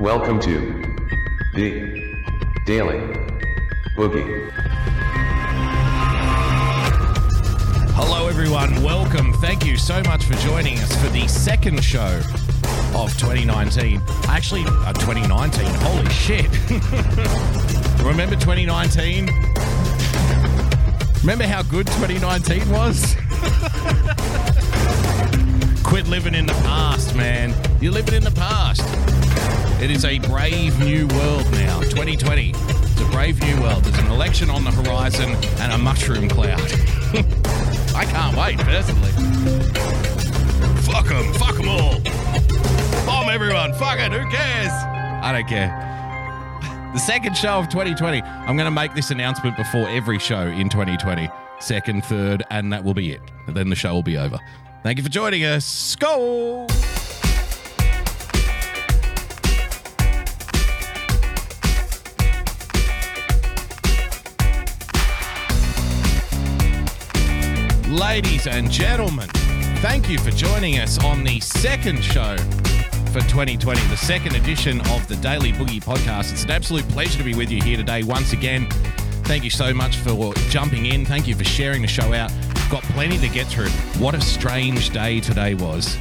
Welcome to the Daily Boogie. Hello, everyone. Welcome. Thank you so much for joining us for the second show of 2019. Actually, uh, 2019. Holy shit. Remember 2019? Remember how good 2019 was? Quit living in the past, man. You're living in the past. It is a brave new world now. 2020. It's a brave new world. There's an election on the horizon and a mushroom cloud. I can't wait, personally. Fuck them. Fuck them all. Bomb everyone. Fuck it. Who cares? I don't care. The second show of 2020. I'm going to make this announcement before every show in 2020. Second, third, and that will be it. And then the show will be over. Thank you for joining us. Go! Ladies and gentlemen, thank you for joining us on the second show for 2020, the second edition of the Daily Boogie podcast. It's an absolute pleasure to be with you here today once again. Thank you so much for jumping in. Thank you for sharing the show out. Got plenty to get through. What a strange day today was.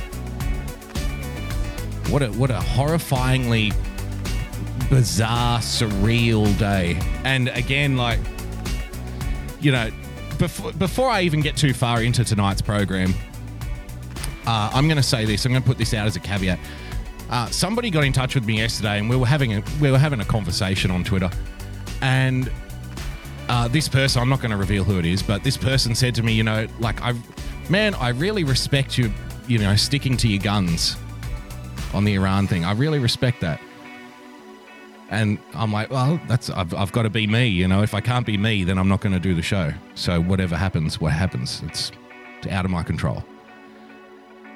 What a what a horrifyingly bizarre, surreal day. And again, like you know, before before I even get too far into tonight's program, uh, I'm going to say this. I'm going to put this out as a caveat. Uh, somebody got in touch with me yesterday, and we were having a we were having a conversation on Twitter, and uh, this person I'm not going to reveal who it is, but this person said to me, you know, like I, man, I really respect you, you know, sticking to your guns on the Iran thing. I really respect that. And I'm like, well, that's I've, I've got to be me, you know. If I can't be me, then I'm not going to do the show. So whatever happens, what happens? It's, out of my control.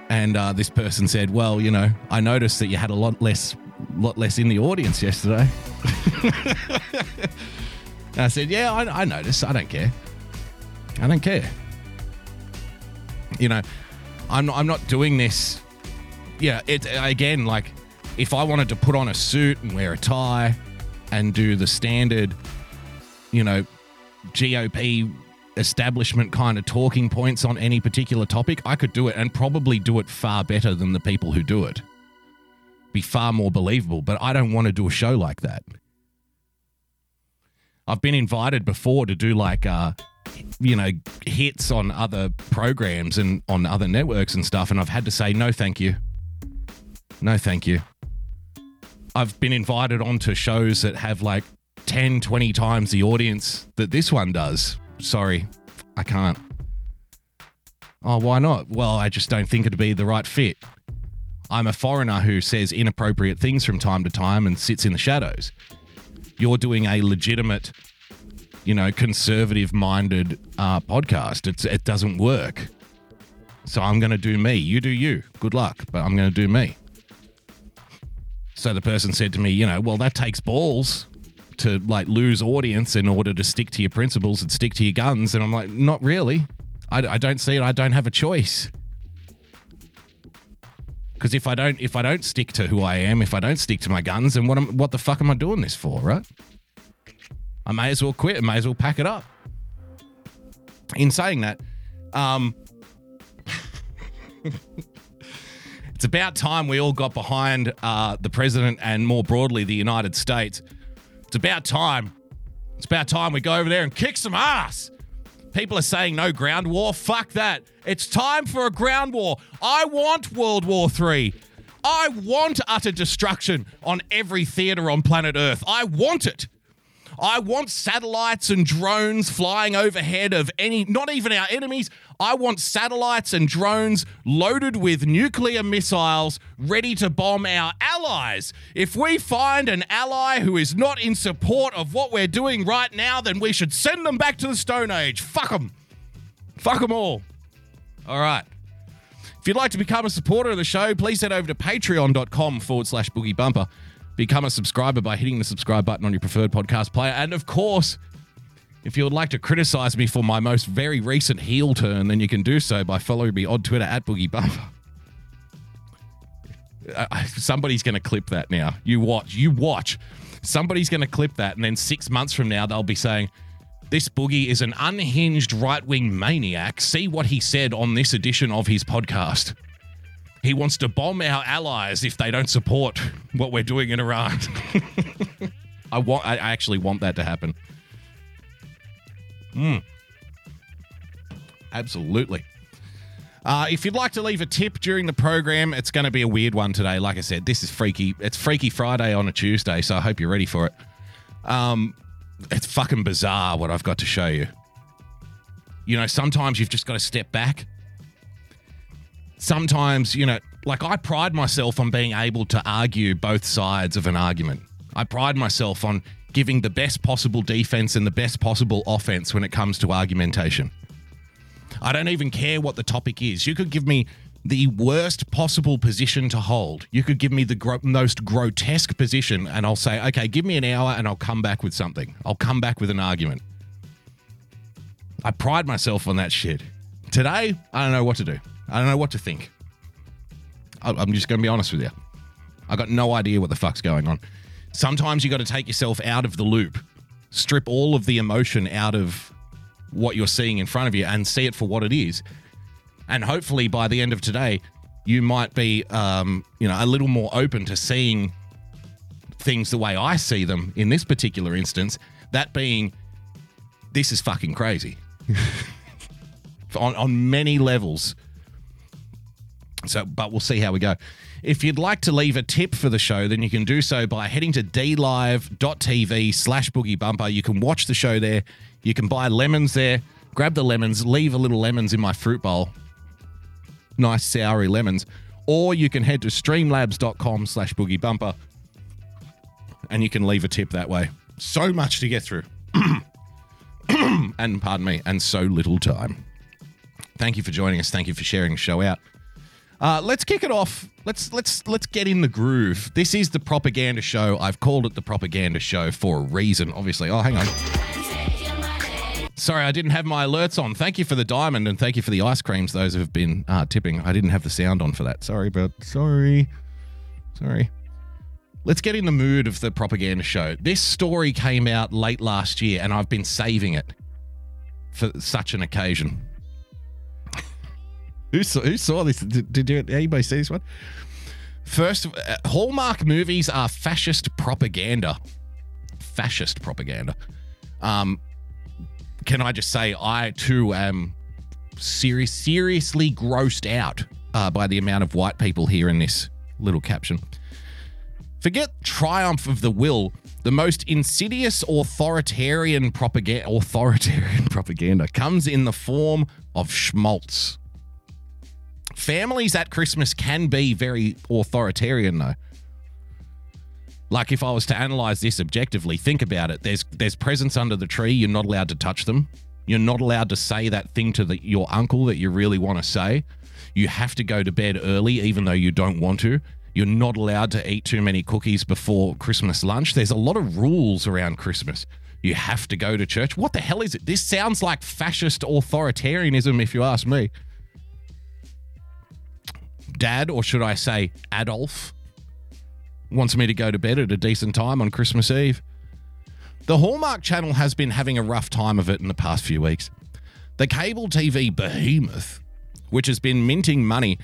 And uh, this person said, well, you know, I noticed that you had a lot less, lot less in the audience yesterday. and I said, yeah, I, I. I don't care. I don't care. You know, I'm not, I'm not doing this. Yeah, it again like if I wanted to put on a suit and wear a tie and do the standard, you know, GOP establishment kind of talking points on any particular topic, I could do it and probably do it far better than the people who do it. Be far more believable, but I don't want to do a show like that. I've been invited before to do like uh you know hits on other programs and on other networks and stuff and I've had to say no thank you. No thank you. I've been invited onto shows that have like 10 20 times the audience that this one does. Sorry. I can't. Oh, why not? Well, I just don't think it'd be the right fit. I'm a foreigner who says inappropriate things from time to time and sits in the shadows you're doing a legitimate, you know, conservative minded uh, podcast. It's, it doesn't work. So I'm going to do me. You do you. Good luck, but I'm going to do me. So the person said to me, you know, well, that takes balls to like lose audience in order to stick to your principles and stick to your guns. And I'm like, not really. I, I don't see it. I don't have a choice. Because if I don't, if I don't stick to who I am, if I don't stick to my guns, then what am, what the fuck am I doing this for, right? I may as well quit. I may as well pack it up. In saying that, um, it's about time we all got behind uh, the president and more broadly the United States. It's about time. It's about time we go over there and kick some ass. People are saying no ground war. Fuck that. It's time for a ground war. I want World War III. I want utter destruction on every theater on planet Earth. I want it. I want satellites and drones flying overhead of any, not even our enemies. I want satellites and drones loaded with nuclear missiles ready to bomb our allies. If we find an ally who is not in support of what we're doing right now, then we should send them back to the Stone Age. Fuck them. Fuck them all. All right. If you'd like to become a supporter of the show, please head over to patreon.com forward slash boogie bumper. Become a subscriber by hitting the subscribe button on your preferred podcast player. And of course, if you would like to criticize me for my most very recent heel turn, then you can do so by following me on Twitter at Boogie Bumper. Uh, somebody's going to clip that now. You watch. You watch. Somebody's going to clip that, and then six months from now, they'll be saying, This boogie is an unhinged right wing maniac. See what he said on this edition of his podcast. He wants to bomb our allies if they don't support what we're doing in Iran. I want. I actually want that to happen. Hmm. Absolutely. Uh, if you'd like to leave a tip during the program, it's going to be a weird one today. Like I said, this is freaky. It's Freaky Friday on a Tuesday, so I hope you're ready for it. Um, it's fucking bizarre what I've got to show you. You know, sometimes you've just got to step back. Sometimes, you know, like I pride myself on being able to argue both sides of an argument. I pride myself on giving the best possible defense and the best possible offense when it comes to argumentation. I don't even care what the topic is. You could give me the worst possible position to hold. You could give me the gro- most grotesque position, and I'll say, okay, give me an hour and I'll come back with something. I'll come back with an argument. I pride myself on that shit. Today, I don't know what to do. I don't know what to think. I'm just going to be honest with you. I got no idea what the fuck's going on. Sometimes you got to take yourself out of the loop, strip all of the emotion out of what you're seeing in front of you and see it for what it is. And hopefully by the end of today, you might be, um, you know, a little more open to seeing things the way I see them in this particular instance. That being, this is fucking crazy on on many levels. So, but we'll see how we go. If you'd like to leave a tip for the show, then you can do so by heading to dlive.tv slash boogie bumper. You can watch the show there. You can buy lemons there. Grab the lemons, leave a little lemons in my fruit bowl. Nice soury lemons. Or you can head to streamlabs.com slash boogie bumper and you can leave a tip that way. So much to get through. and pardon me, and so little time. Thank you for joining us. Thank you for sharing the show out. Uh, let's kick it off. Let's let's let's get in the groove. This is the propaganda show. I've called it the propaganda show for a reason, obviously. Oh, hang on. Sorry, I didn't have my alerts on. Thank you for the diamond and thank you for the ice creams. Those who have been uh, tipping. I didn't have the sound on for that. Sorry, but sorry, sorry. Let's get in the mood of the propaganda show. This story came out late last year, and I've been saving it for such an occasion. Who saw, who saw this? Did, did anybody see this one? First, uh, Hallmark movies are fascist propaganda. Fascist propaganda. Um, can I just say, I too am serious, seriously grossed out uh, by the amount of white people here in this little caption. Forget triumph of the will. The most insidious authoritarian propaganda, authoritarian propaganda comes in the form of schmaltz. Families at Christmas can be very authoritarian, though. Like if I was to analyze this objectively, think about it. There's there's presents under the tree. You're not allowed to touch them. You're not allowed to say that thing to the, your uncle that you really want to say. You have to go to bed early, even though you don't want to. You're not allowed to eat too many cookies before Christmas lunch. There's a lot of rules around Christmas. You have to go to church. What the hell is it? This sounds like fascist authoritarianism, if you ask me. Dad, or should I say Adolf, wants me to go to bed at a decent time on Christmas Eve. The Hallmark Channel has been having a rough time of it in the past few weeks. The cable TV behemoth, which has been minting money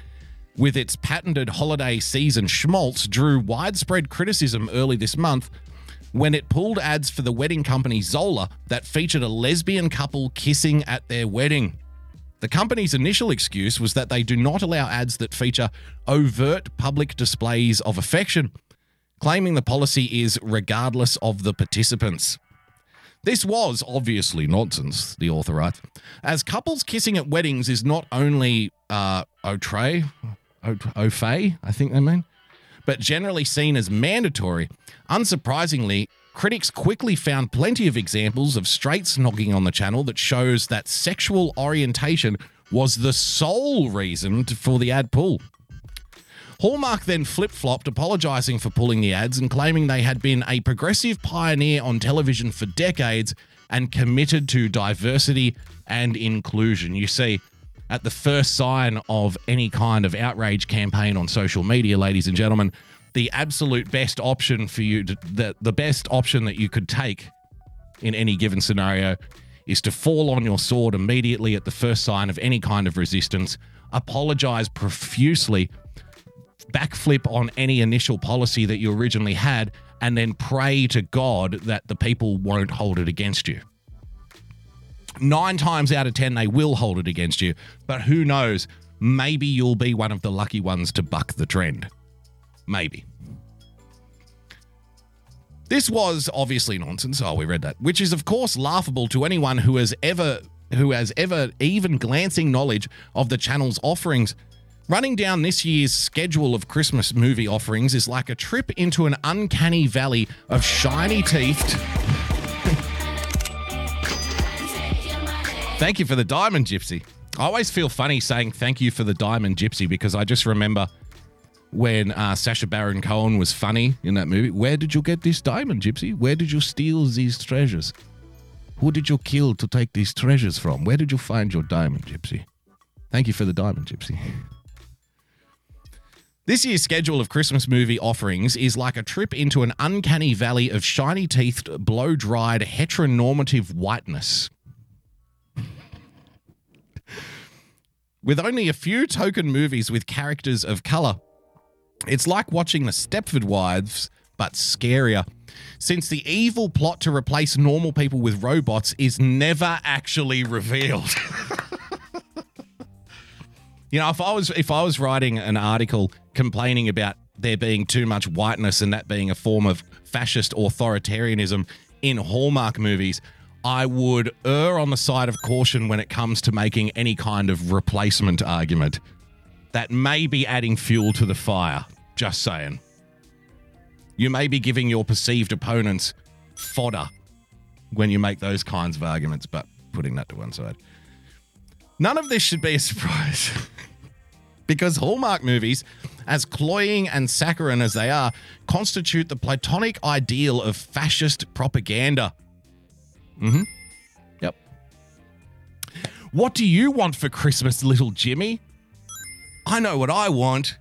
with its patented holiday season schmaltz, drew widespread criticism early this month when it pulled ads for the wedding company Zola that featured a lesbian couple kissing at their wedding. The company's initial excuse was that they do not allow ads that feature overt public displays of affection, claiming the policy is regardless of the participants. This was obviously nonsense, the author writes, as couples kissing at weddings is not only uh, outre, au fait, I think they mean, but generally seen as mandatory. Unsurprisingly, critics quickly found plenty of examples of straights knocking on the channel that shows that sexual orientation was the sole reason for the ad pull. Hallmark then flip flopped, apologising for pulling the ads and claiming they had been a progressive pioneer on television for decades and committed to diversity and inclusion. You see, at the first sign of any kind of outrage campaign on social media, ladies and gentlemen, the absolute best option for you, to, the, the best option that you could take in any given scenario is to fall on your sword immediately at the first sign of any kind of resistance, apologize profusely, backflip on any initial policy that you originally had, and then pray to God that the people won't hold it against you. Nine times out of 10, they will hold it against you, but who knows? Maybe you'll be one of the lucky ones to buck the trend. Maybe. This was obviously nonsense. Oh, we read that, which is of course laughable to anyone who has ever who has ever even glancing knowledge of the channel's offerings. Running down this year's schedule of Christmas movie offerings is like a trip into an uncanny valley of shiny teeth. thank you for the diamond gypsy. I always feel funny saying thank you for the diamond gypsy because I just remember when uh, Sacha Baron Cohen was funny in that movie. Where did you get this diamond, Gypsy? Where did you steal these treasures? Who did you kill to take these treasures from? Where did you find your diamond, Gypsy? Thank you for the diamond, Gypsy. This year's schedule of Christmas movie offerings is like a trip into an uncanny valley of shiny teethed, blow dried, heteronormative whiteness. with only a few token movies with characters of colour, it's like watching the Stepford Wives, but scarier. Since the evil plot to replace normal people with robots is never actually revealed. you know, if I was if I was writing an article complaining about there being too much whiteness and that being a form of fascist authoritarianism in Hallmark movies, I would err on the side of caution when it comes to making any kind of replacement argument that may be adding fuel to the fire. Just saying. You may be giving your perceived opponents fodder when you make those kinds of arguments, but putting that to one side. None of this should be a surprise. because Hallmark movies, as cloying and saccharine as they are, constitute the platonic ideal of fascist propaganda. Mm hmm. Yep. What do you want for Christmas, little Jimmy? I know what I want.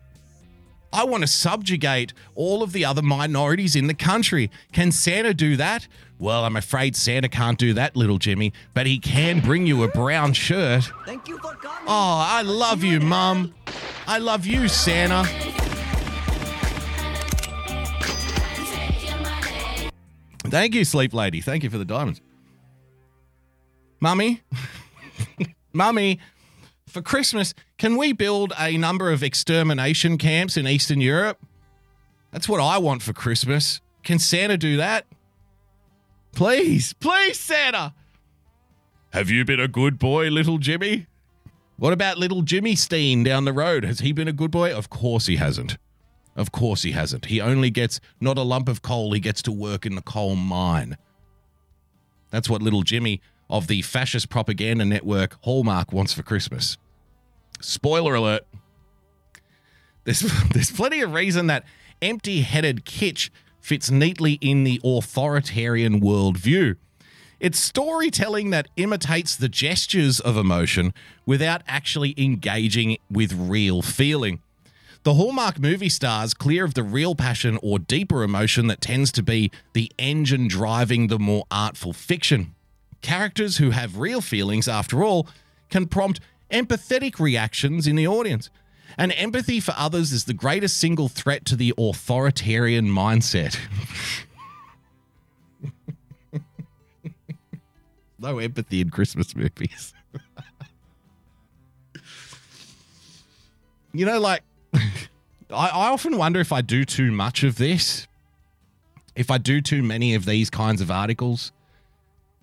I want to subjugate all of the other minorities in the country. Can Santa do that? Well, I'm afraid Santa can't do that, little Jimmy, but he can bring you a brown shirt. Thank you for coming. Oh, I love you, Mum. I love you, Santa. Thank you, Sleep Lady. Thank you for the diamonds. Mummy, Mummy, for Christmas, can we build a number of extermination camps in Eastern Europe? That's what I want for Christmas. Can Santa do that? Please, please, Santa. Have you been a good boy, little Jimmy? What about little Jimmy Steen down the road? Has he been a good boy? Of course he hasn't. Of course he hasn't. He only gets not a lump of coal, he gets to work in the coal mine. That's what little Jimmy of the fascist propaganda network Hallmark wants for Christmas. Spoiler alert. There's, there's plenty of reason that empty headed kitsch fits neatly in the authoritarian worldview. It's storytelling that imitates the gestures of emotion without actually engaging with real feeling. The Hallmark movie stars clear of the real passion or deeper emotion that tends to be the engine driving the more artful fiction. Characters who have real feelings, after all, can prompt empathetic reactions in the audience. And empathy for others is the greatest single threat to the authoritarian mindset. no empathy in Christmas movies. you know, like, I, I often wonder if I do too much of this, if I do too many of these kinds of articles,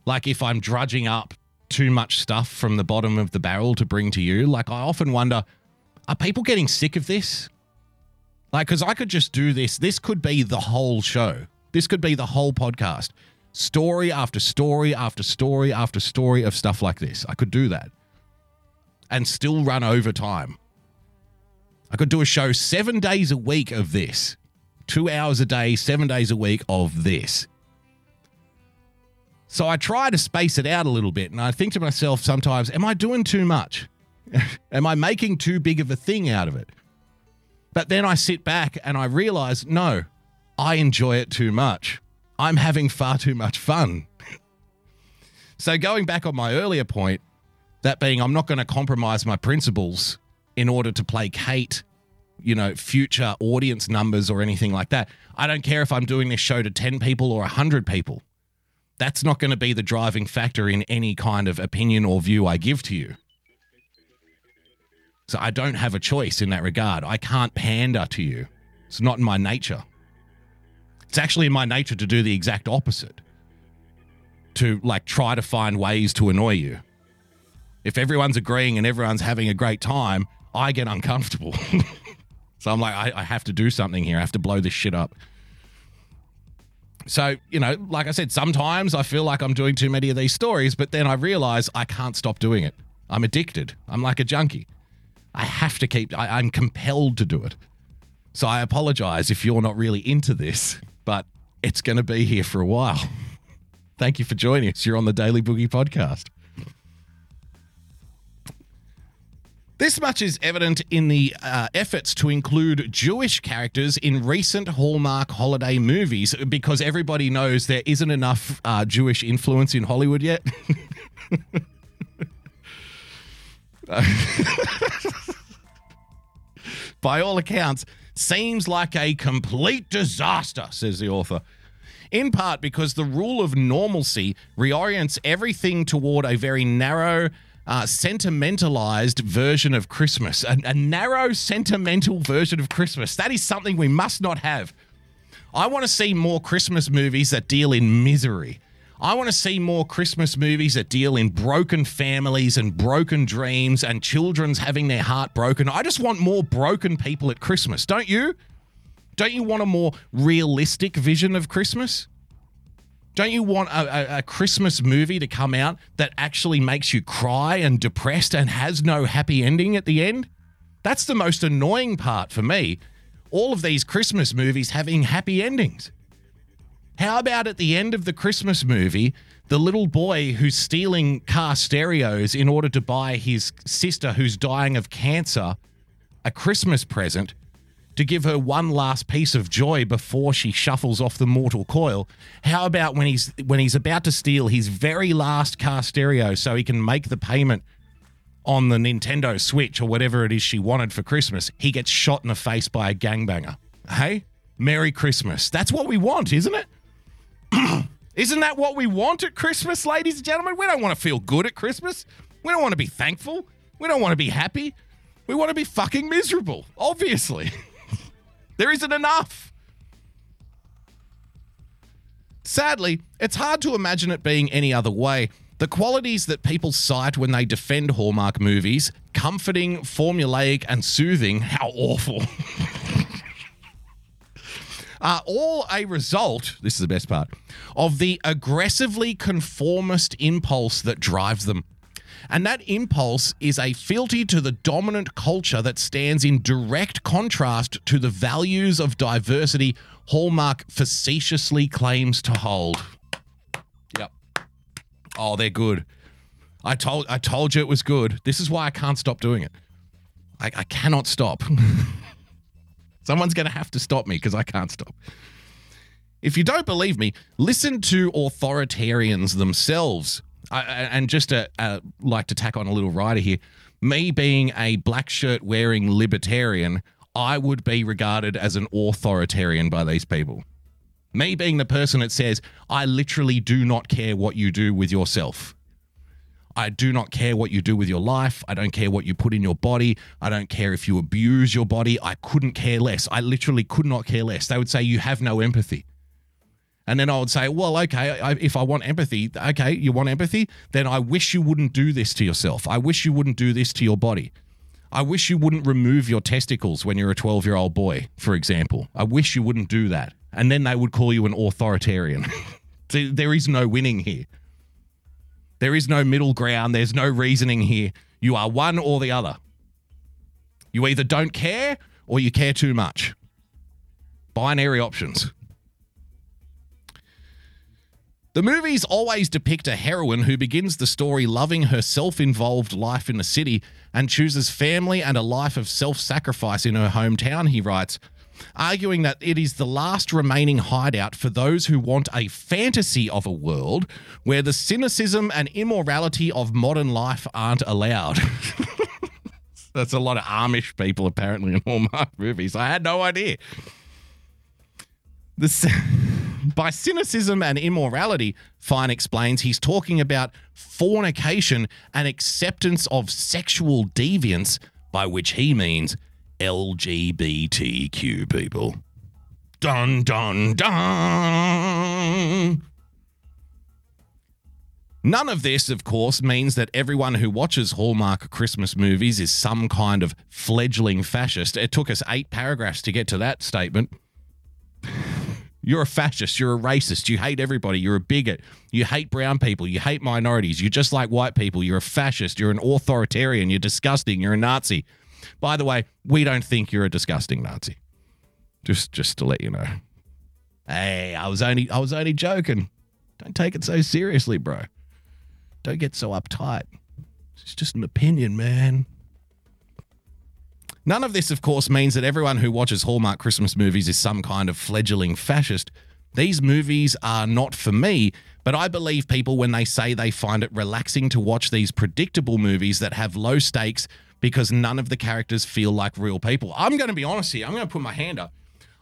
like if I'm drudging up too much stuff from the bottom of the barrel to bring to you. Like, I often wonder are people getting sick of this? Like, because I could just do this. This could be the whole show. This could be the whole podcast. Story after story after story after story of stuff like this. I could do that and still run over time. I could do a show seven days a week of this, two hours a day, seven days a week of this. So I try to space it out a little bit. And I think to myself sometimes, am I doing too much? Am I making too big of a thing out of it? But then I sit back and I realize no, I enjoy it too much. I'm having far too much fun. so, going back on my earlier point, that being I'm not going to compromise my principles in order to placate, you know, future audience numbers or anything like that. I don't care if I'm doing this show to 10 people or 100 people. That's not going to be the driving factor in any kind of opinion or view I give to you. So I don't have a choice in that regard. I can't pander to you. It's not in my nature. It's actually in my nature to do the exact opposite. To like try to find ways to annoy you. If everyone's agreeing and everyone's having a great time, I get uncomfortable. so I'm like, I, I have to do something here. I have to blow this shit up. So, you know, like I said, sometimes I feel like I'm doing too many of these stories, but then I realize I can't stop doing it. I'm addicted. I'm like a junkie. I have to keep, I, I'm compelled to do it. So I apologize if you're not really into this, but it's going to be here for a while. Thank you for joining us. You're on the Daily Boogie podcast. This much is evident in the uh, efforts to include Jewish characters in recent Hallmark holiday movies because everybody knows there isn't enough uh, Jewish influence in Hollywood yet. By all accounts, seems like a complete disaster, says the author. In part because the rule of normalcy reorients everything toward a very narrow, uh, sentimentalized version of Christmas. A, a narrow, sentimental version of Christmas. That is something we must not have. I want to see more Christmas movies that deal in misery. I want to see more Christmas movies that deal in broken families and broken dreams and children's having their heart broken. I just want more broken people at Christmas, don't you? Don't you want a more realistic vision of Christmas? Don't you want a, a, a, Christmas movie to come out that actually makes you cry and depressed and has no happy ending at the end? That's the most annoying part for me. All of these Christmas movies having happy endings. How about at the end of the Christmas movie, the little boy who's stealing car stereos in order to buy his sister who's dying of cancer a Christmas present to give her one last piece of joy before she shuffles off the mortal coil. How about when he's when he's about to steal his very last car stereo so he can make the payment on the Nintendo Switch or whatever it is she wanted for Christmas, he gets shot in the face by a gangbanger. Hey, Merry Christmas. That's what we want, isn't it? Isn't that what we want at Christmas, ladies and gentlemen? We don't want to feel good at Christmas. We don't want to be thankful. We don't want to be happy. We want to be fucking miserable, obviously. there isn't enough. Sadly, it's hard to imagine it being any other way. The qualities that people cite when they defend Hallmark movies comforting, formulaic, and soothing how awful. are all a result, this is the best part, of the aggressively conformist impulse that drives them. And that impulse is a fealty to the dominant culture that stands in direct contrast to the values of diversity Hallmark facetiously claims to hold. Yep. Oh, they're good. I told I told you it was good. This is why I can't stop doing it. I, I cannot stop. Someone's going to have to stop me because I can't stop. If you don't believe me, listen to authoritarians themselves. I, and just to uh, like to tack on a little rider here, me being a black shirt wearing libertarian, I would be regarded as an authoritarian by these people. Me being the person that says, I literally do not care what you do with yourself. I do not care what you do with your life. I don't care what you put in your body. I don't care if you abuse your body. I couldn't care less. I literally could not care less. They would say, You have no empathy. And then I would say, Well, okay, I, if I want empathy, okay, you want empathy? Then I wish you wouldn't do this to yourself. I wish you wouldn't do this to your body. I wish you wouldn't remove your testicles when you're a 12 year old boy, for example. I wish you wouldn't do that. And then they would call you an authoritarian. there is no winning here. There is no middle ground. There's no reasoning here. You are one or the other. You either don't care or you care too much. Binary options. The movies always depict a heroine who begins the story loving her self involved life in the city and chooses family and a life of self sacrifice in her hometown, he writes, arguing that it is the last remaining hideout for those who want a fantasy of a world where the cynicism and immorality of modern life aren't allowed. That's a lot of Amish people apparently in Hallmark movies. I had no idea. The, c- by cynicism and immorality, Fine explains he's talking about fornication and acceptance of sexual deviance, by which he means LGBTQ people. Dun dun dun. None of this, of course, means that everyone who watches Hallmark Christmas movies is some kind of fledgling fascist. It took us eight paragraphs to get to that statement. You're a fascist. You're a racist. You hate everybody. You're a bigot. You hate brown people. You hate minorities. You're just like white people. You're a fascist. You're an authoritarian. You're disgusting. You're a Nazi. By the way, we don't think you're a disgusting Nazi. Just just to let you know. Hey, I was only I was only joking. Don't take it so seriously, bro. Don't get so uptight. It's just an opinion, man. None of this, of course, means that everyone who watches Hallmark Christmas movies is some kind of fledgling fascist. These movies are not for me, but I believe people when they say they find it relaxing to watch these predictable movies that have low stakes because none of the characters feel like real people. I'm going to be honest here. I'm going to put my hand up.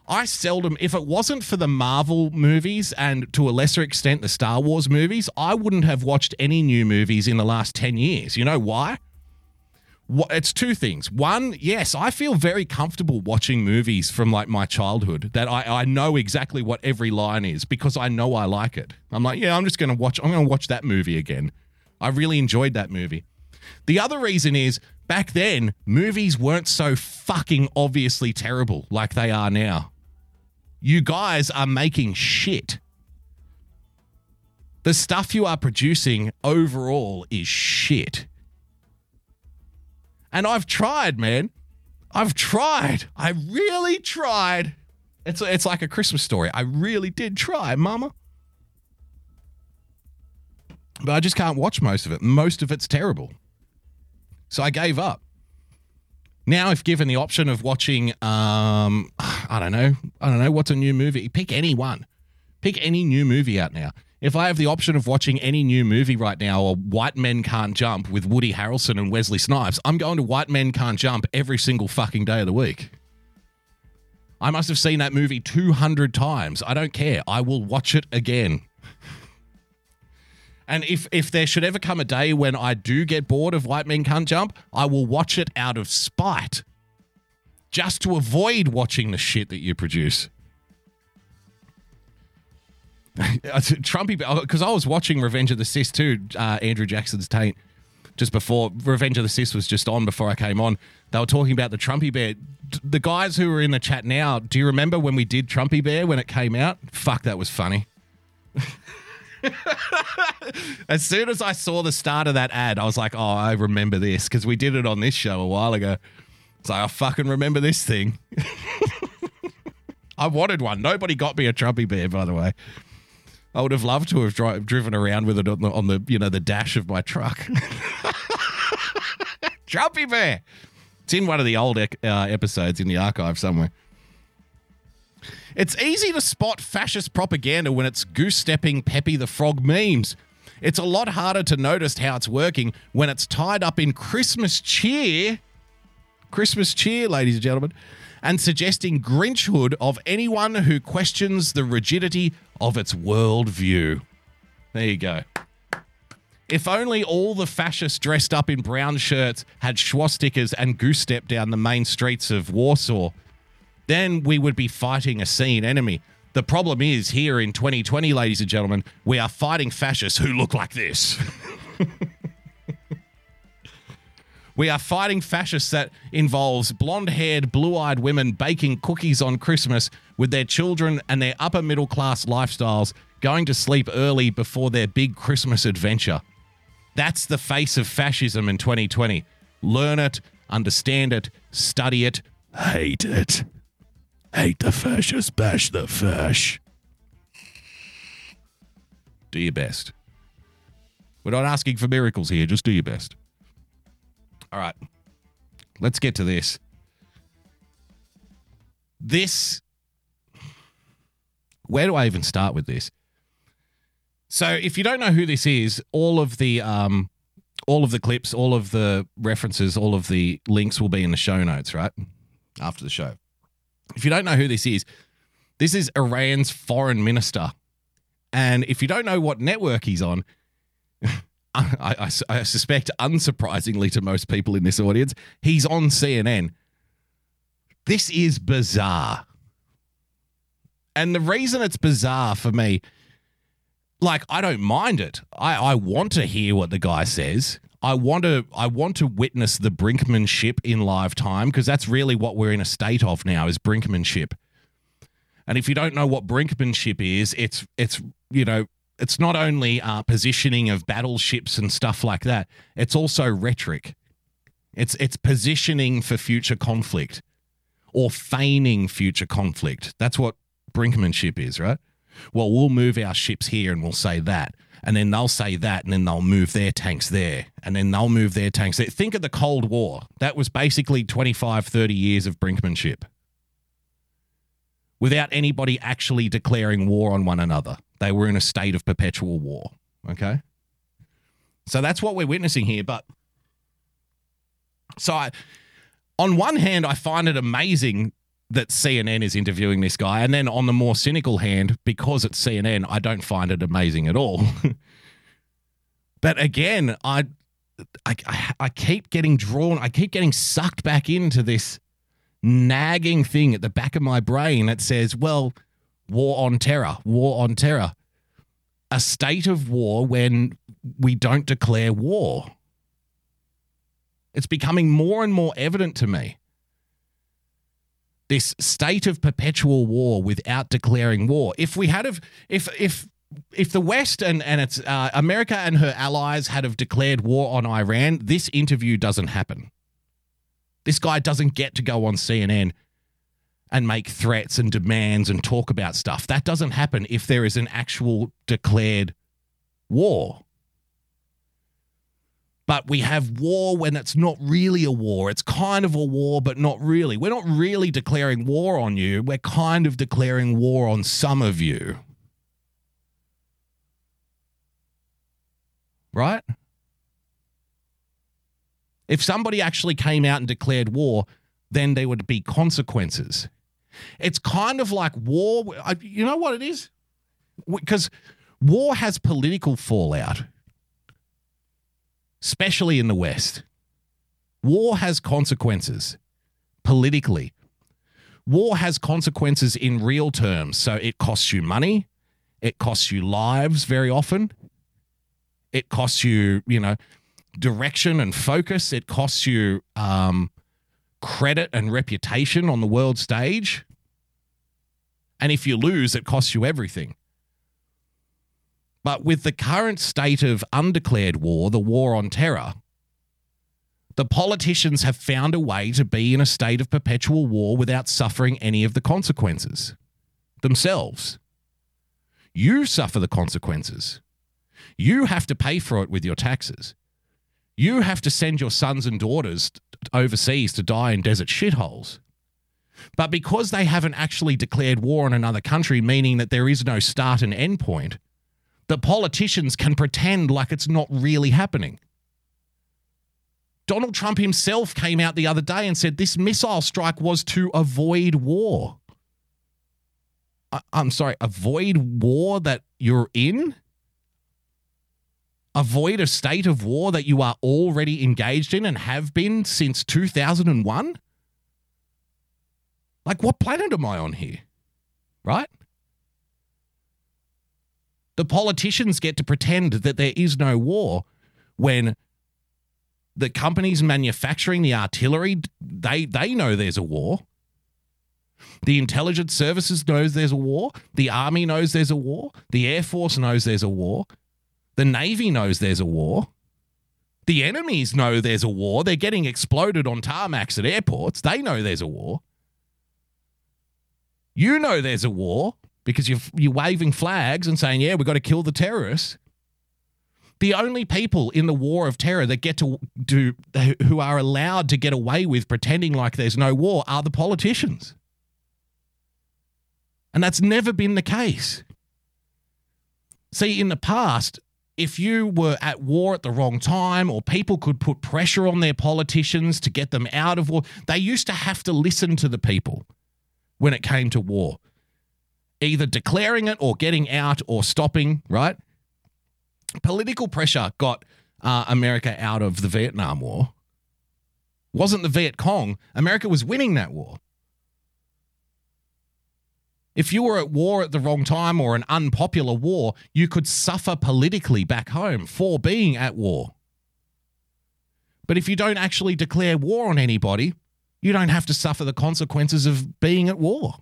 I seldom, if it wasn't for the Marvel movies and to a lesser extent the Star Wars movies, I wouldn't have watched any new movies in the last 10 years. You know why? It's two things. One, yes, I feel very comfortable watching movies from like my childhood that I, I know exactly what every line is because I know I like it. I'm like, yeah, I'm just going to watch, I'm going to watch that movie again. I really enjoyed that movie. The other reason is back then, movies weren't so fucking obviously terrible like they are now. You guys are making shit. The stuff you are producing overall is shit. And I've tried, man. I've tried. I really tried. It's it's like a Christmas story. I really did try, mama. But I just can't watch most of it. Most of it's terrible. So I gave up. Now, if given the option of watching, um, I don't know, I don't know, what's a new movie? Pick any one. Pick any new movie out now. If I have the option of watching any new movie right now, or White Men Can't Jump with Woody Harrelson and Wesley Snipes, I'm going to White Men Can't Jump every single fucking day of the week. I must have seen that movie 200 times. I don't care. I will watch it again. And if if there should ever come a day when I do get bored of White Men Can't Jump, I will watch it out of spite. Just to avoid watching the shit that you produce. Trumpy, Bear because I was watching Revenge of the Cis too, uh, Andrew Jackson's taint, just before Revenge of the Cis was just on before I came on. They were talking about the Trumpy Bear. The guys who were in the chat now, do you remember when we did Trumpy Bear when it came out? Fuck, that was funny. as soon as I saw the start of that ad, I was like, oh, I remember this because we did it on this show a while ago. It's like, I fucking remember this thing. I wanted one. Nobody got me a Trumpy Bear, by the way. I would have loved to have dri- driven around with it on the, on the you know the dash of my truck. Trumpy Bear. It's in one of the old uh, episodes in the archive somewhere. It's easy to spot fascist propaganda when it's goose stepping Pepe the Frog memes. It's a lot harder to notice how it's working when it's tied up in Christmas cheer. Christmas cheer, ladies and gentlemen, and suggesting Grinchhood of anyone who questions the rigidity of its worldview. There you go. If only all the fascists dressed up in brown shirts had swastikas and goose step down the main streets of Warsaw, then we would be fighting a seen enemy. The problem is, here in 2020, ladies and gentlemen, we are fighting fascists who look like this. we are fighting fascists that involves blonde-haired, blue-eyed women baking cookies on Christmas with their children and their upper middle class lifestyles, going to sleep early before their big Christmas adventure. That's the face of fascism in 2020. Learn it, understand it, study it, hate it. Hate the fascists, bash the fash. Do your best. We're not asking for miracles here. Just do your best. All right. Let's get to this. This. Where do I even start with this? So, if you don't know who this is, all of the um, all of the clips, all of the references, all of the links will be in the show notes, right? After the show. If you don't know who this is, this is Iran's foreign minister. And if you don't know what network he's on, I, I, I, suspect, unsurprisingly to most people in this audience, he's on CNN. This is bizarre. And the reason it's bizarre for me, like, I don't mind it. I, I want to hear what the guy says. I want to I want to witness the brinkmanship in live time because that's really what we're in a state of now is brinkmanship. And if you don't know what brinkmanship is, it's it's you know it's not only uh, positioning of battleships and stuff like that. It's also rhetoric. It's it's positioning for future conflict or feigning future conflict. That's what brinkmanship is, right? Well, we'll move our ships here and we'll say that. And then they'll say that, and then they'll move their tanks there, and then they'll move their tanks there. Think of the Cold War. That was basically 25, 30 years of brinkmanship without anybody actually declaring war on one another. They were in a state of perpetual war. Okay. So that's what we're witnessing here. But so I, on one hand, I find it amazing that CNN is interviewing this guy. And then on the more cynical hand, because it's CNN, I don't find it amazing at all. but again, I, I, I keep getting drawn, I keep getting sucked back into this nagging thing at the back of my brain that says, well, war on terror, war on terror. A state of war when we don't declare war. It's becoming more and more evident to me. This state of perpetual war without declaring war. If we had have, if if if the West and and its uh, America and her allies had have declared war on Iran, this interview doesn't happen. This guy doesn't get to go on CNN and make threats and demands and talk about stuff. That doesn't happen if there is an actual declared war. But we have war when it's not really a war. It's kind of a war, but not really. We're not really declaring war on you. We're kind of declaring war on some of you. Right? If somebody actually came out and declared war, then there would be consequences. It's kind of like war. You know what it is? Because war has political fallout, especially in the West. War has consequences politically. War has consequences in real terms. So it costs you money, it costs you lives very often, it costs you, you know, direction and focus. It costs you um, credit and reputation on the world stage. And if you lose, it costs you everything. But with the current state of undeclared war, the war on terror, the politicians have found a way to be in a state of perpetual war without suffering any of the consequences themselves. You suffer the consequences. You have to pay for it with your taxes. You have to send your sons and daughters overseas to die in desert shitholes. But because they haven't actually declared war on another country, meaning that there is no start and end point, the politicians can pretend like it's not really happening. Donald Trump himself came out the other day and said this missile strike was to avoid war. Uh, I, am sorry, avoid war that you're in? avoid a state of war that you are already engaged in and have been since 2001? Like, what planet am I on here? Right? The politicians get to pretend that there is no war when the companies manufacturing the artillery they they know there's a war the intelligence services knows there's a war the army knows there's a war the air force knows there's a war the Navy knows there's a war. The enemies know there's a war. They're getting exploded on tarmacs at airports. They know there's a war. You know there's a war. because you're, you're waving flags and saying, yeah, we've got to kill the terrorists. The only people in the war of terror that get to do, who are allowed to get away with pretending like there's no war are the politicians. And that's never been the case. See, in the past, if you were at war at the wrong time or people could put pressure on their politicians to get them out of war, they used to have to listen to the people when it came to war, either declaring it or getting out or stopping, right? Political pressure got uh, America out of the Vietnam War. Wasn't the Viet Cong, America was winning that war. If you were at war at the wrong time or an unpopular war, you could suffer politically back home for being at war. But if you don't actually declare war on anybody, you don't have to suffer the consequences of being at war.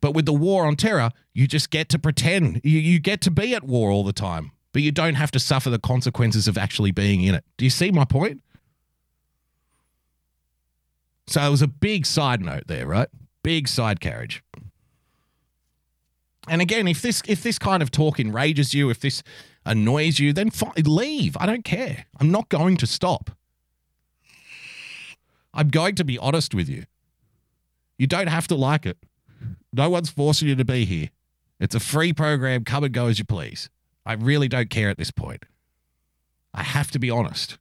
But with the war on terror, you just get to pretend. You, you get to be at war all the time, but you don't have to suffer the consequences of actually being in it. Do you see my point? So it was a big side note there, right? Big side carriage. And again, if this if this kind of talk enrages you, if this annoys you, then leave. I don't care. I'm not going to stop. I'm going to be honest with you. You don't have to like it. No one's forcing you to be here. It's a free program. Come and go as you please. I really don't care at this point. I have to be honest.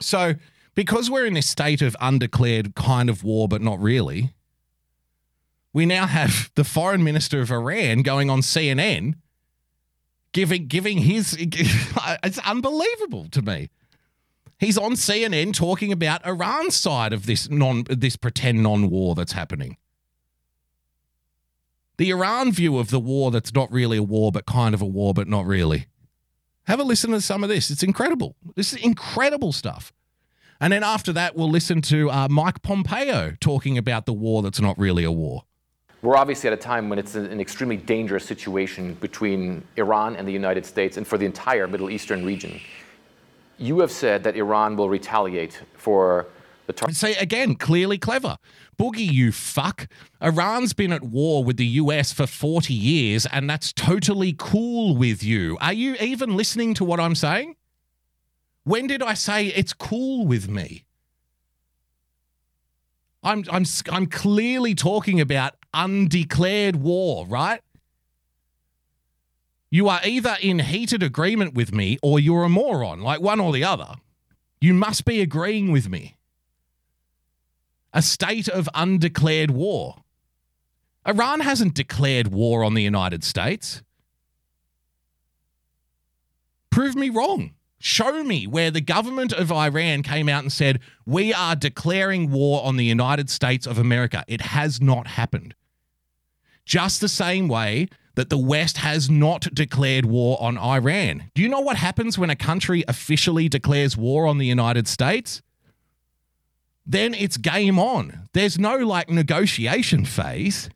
So, because we're in this state of undeclared kind of war, but not really, we now have the foreign minister of Iran going on CNN giving giving his it's unbelievable to me. He's on CNN talking about Iran's side of this non this pretend non-war that's happening. The Iran view of the war that's not really a war but kind of a war but not really. Have a listen to some of this. It's incredible. This is incredible stuff. And then after that, we'll listen to uh, Mike Pompeo talking about the war that's not really a war. We're obviously at a time when it's an extremely dangerous situation between Iran and the United States and for the entire Middle Eastern region. You have said that Iran will retaliate for the target. Say again, clearly clever. Boogie, you fuck. Iran's been at war with the US for 40 years, and that's totally cool with you. Are you even listening to what I'm saying? When did I say it's cool with me? I'm, I'm, I'm clearly talking about undeclared war, right? You are either in heated agreement with me or you're a moron, like one or the other. You must be agreeing with me. A state of undeclared war. Iran hasn't declared war on the United States. Prove me wrong. Show me where the government of Iran came out and said, We are declaring war on the United States of America. It has not happened. Just the same way that the West has not declared war on Iran. Do you know what happens when a country officially declares war on the United States? Then it's game on. There's no like negotiation phase.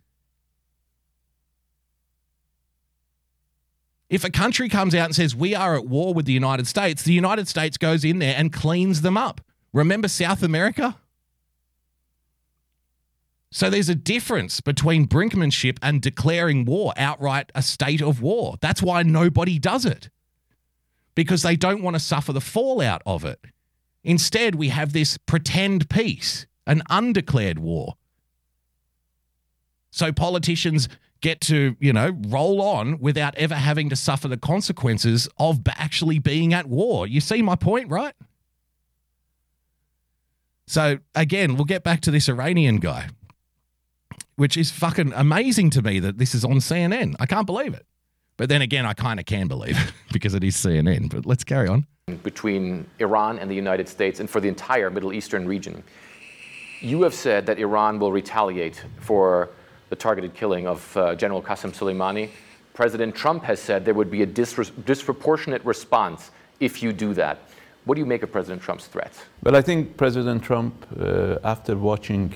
If a country comes out and says, We are at war with the United States, the United States goes in there and cleans them up. Remember South America? So there's a difference between brinkmanship and declaring war, outright a state of war. That's why nobody does it, because they don't want to suffer the fallout of it. Instead, we have this pretend peace, an undeclared war. So politicians get to, you know, roll on without ever having to suffer the consequences of actually being at war. You see my point, right? So again, we'll get back to this Iranian guy, which is fucking amazing to me that this is on CNN. I can't believe it. But then again, I kind of can believe it because it is CNN. But let's carry on. Between Iran and the United States and for the entire Middle Eastern region. You have said that Iran will retaliate for the targeted killing of uh, General Qasem Soleimani. President Trump has said there would be a disres- disproportionate response if you do that. What do you make of President Trump's threats? Well, I think President Trump, uh, after watching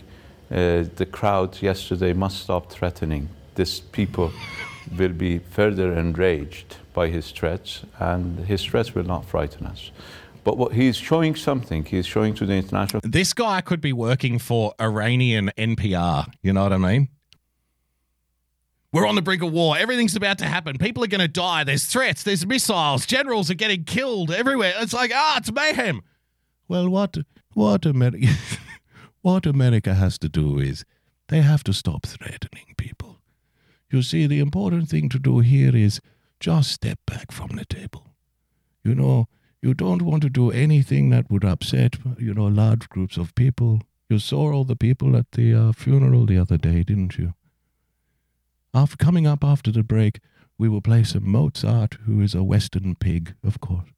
uh, the crowd yesterday, must stop threatening. These people will be further enraged by his threats, and his threats will not frighten us. But what he's showing something. He's showing to the international This guy could be working for Iranian NPR. You know what I mean? We're on the brink of war. Everything's about to happen. People are going to die. There's threats. There's missiles. Generals are getting killed everywhere. It's like, ah, it's mayhem. Well, what what America what America has to do is they have to stop threatening people. You see, the important thing to do here is just step back from the table. You know, you don't want to do anything that would upset, you know, large groups of people. You saw all the people at the uh, funeral the other day, didn't you? After coming up after the break, we will play some Mozart, who is a Western pig, of course,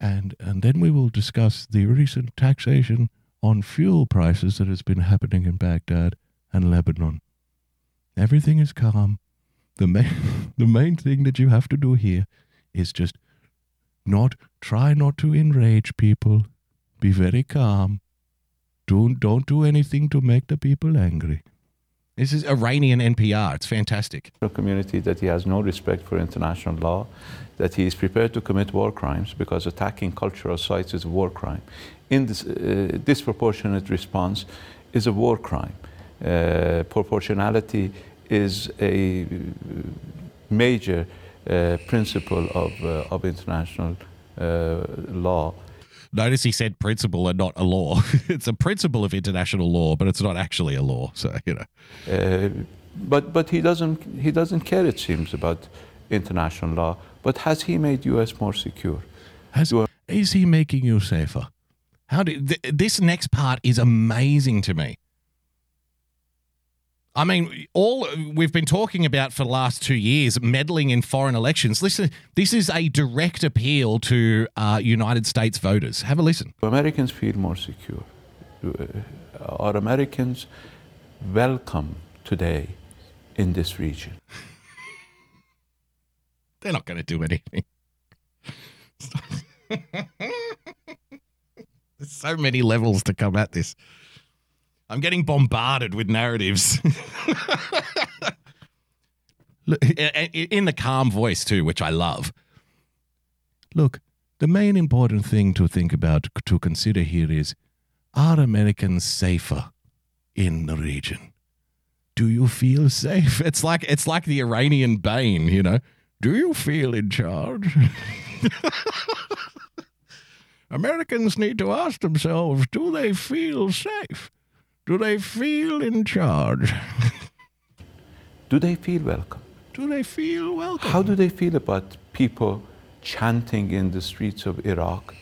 and and then we will discuss the recent taxation on fuel prices that has been happening in Baghdad and Lebanon. Everything is calm. The main the main thing that you have to do here is just not try not to enrage people. Be very calm. Don't don't do anything to make the people angry. This is Iranian NPR. It's fantastic. A community that he has no respect for international law, that he is prepared to commit war crimes because attacking cultural sites is a war crime. In this uh, disproportionate response is a war crime. Uh, proportionality is a major uh, principle of, uh, of international uh, law. Notice he said principle and not a law. it's a principle of international law, but it's not actually a law. So you know. Uh, but but he doesn't he doesn't care it seems about international law. But has he made U.S. more secure? Has, is he making you safer? How do th- this next part is amazing to me. I mean, all we've been talking about for the last two years, meddling in foreign elections. Listen, this is a direct appeal to uh, United States voters. Have a listen. Americans feel more secure. Are Americans welcome today in this region? They're not going to do anything. There's so many levels to come at this. I'm getting bombarded with narratives. in the calm voice, too, which I love. Look, the main important thing to think about, to consider here is are Americans safer in the region? Do you feel safe? It's like it's like the Iranian Bane, you know. Do you feel in charge? Americans need to ask themselves, do they feel safe? Do they feel in charge? do they feel welcome? Do they feel welcome? How do they feel about people chanting in the streets of Iraq,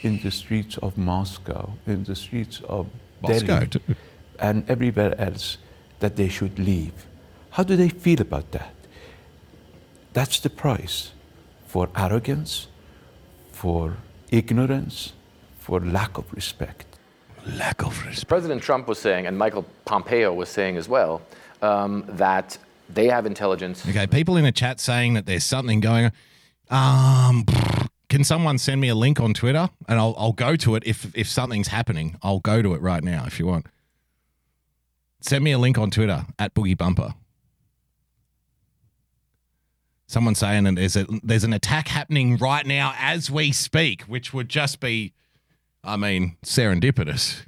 in the streets of Moscow, in the streets of Moscow Delhi, and everywhere else that they should leave? How do they feel about that? That's the price for arrogance, for ignorance, for lack of respect. Lack of respect. President Trump was saying, and Michael Pompeo was saying as well, um, that they have intelligence. Okay, people in the chat saying that there's something going on. Um, can someone send me a link on Twitter and I'll, I'll go to it if, if something's happening. I'll go to it right now if you want. Send me a link on Twitter at Boogie Bumper. Someone saying that there's a there's an attack happening right now as we speak, which would just be, I mean, serendipitous,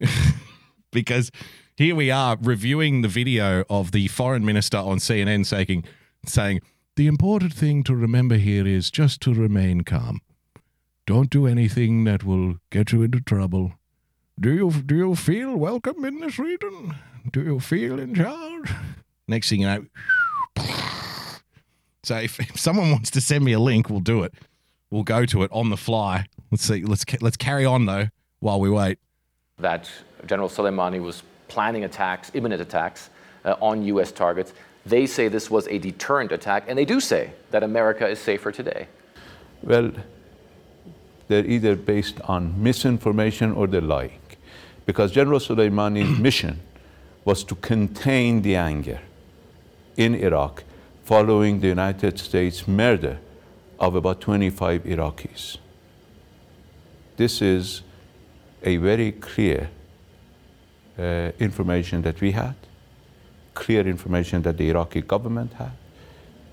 because here we are reviewing the video of the foreign minister on CNN saying saying the important thing to remember here is just to remain calm. Don't do anything that will get you into trouble. Do you do you feel welcome in this region? Do you feel in charge? Next thing you know. So if, if someone wants to send me a link, we'll do it. We'll go to it on the fly. Let's see. Let's let's carry on though while we wait. That General Soleimani was planning attacks, imminent attacks uh, on U.S. targets. They say this was a deterrent attack, and they do say that America is safer today. Well, they're either based on misinformation or they're lying. Because General Soleimani's mission was to contain the anger in Iraq following the United States murder of about 25 Iraqis. This is a very clear uh, information that we had, clear information that the Iraqi government had.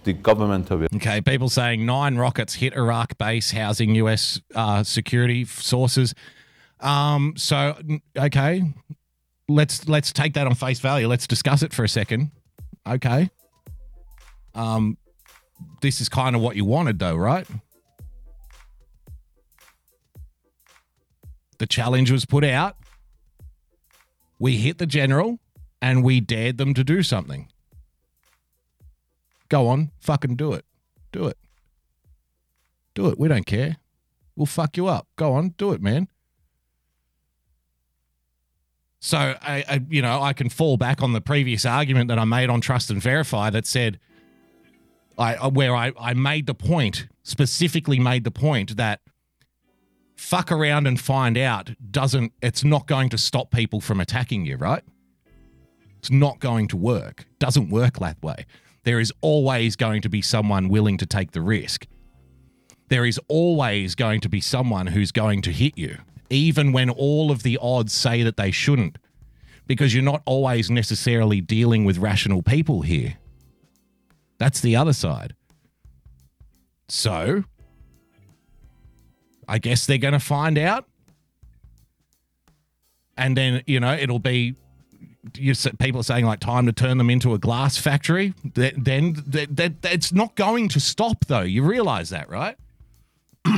the government of Okay, people saying nine rockets hit Iraq base housing U.S. Uh, security sources. Um, so okay, let's let's take that on face value. Let's discuss it for a second. Okay. Um, this is kind of what you wanted, though, right? The challenge was put out. We hit the general, and we dared them to do something. Go on, fucking do it. Do it. Do it. We don't care. We'll fuck you up. Go on, do it, man. So I, I you know, I can fall back on the previous argument that I made on trust and verify that said I where I, I made the point, specifically made the point that fuck around and find out doesn't it's not going to stop people from attacking you, right? It's not going to work. Doesn't work that way. There is always going to be someone willing to take the risk. There is always going to be someone who's going to hit you, even when all of the odds say that they shouldn't, because you're not always necessarily dealing with rational people here. That's the other side. So, I guess they're going to find out. And then, you know, it'll be you people are saying like time to turn them into a glass factory. Th- Then that that it's not going to stop though. You realize that, right?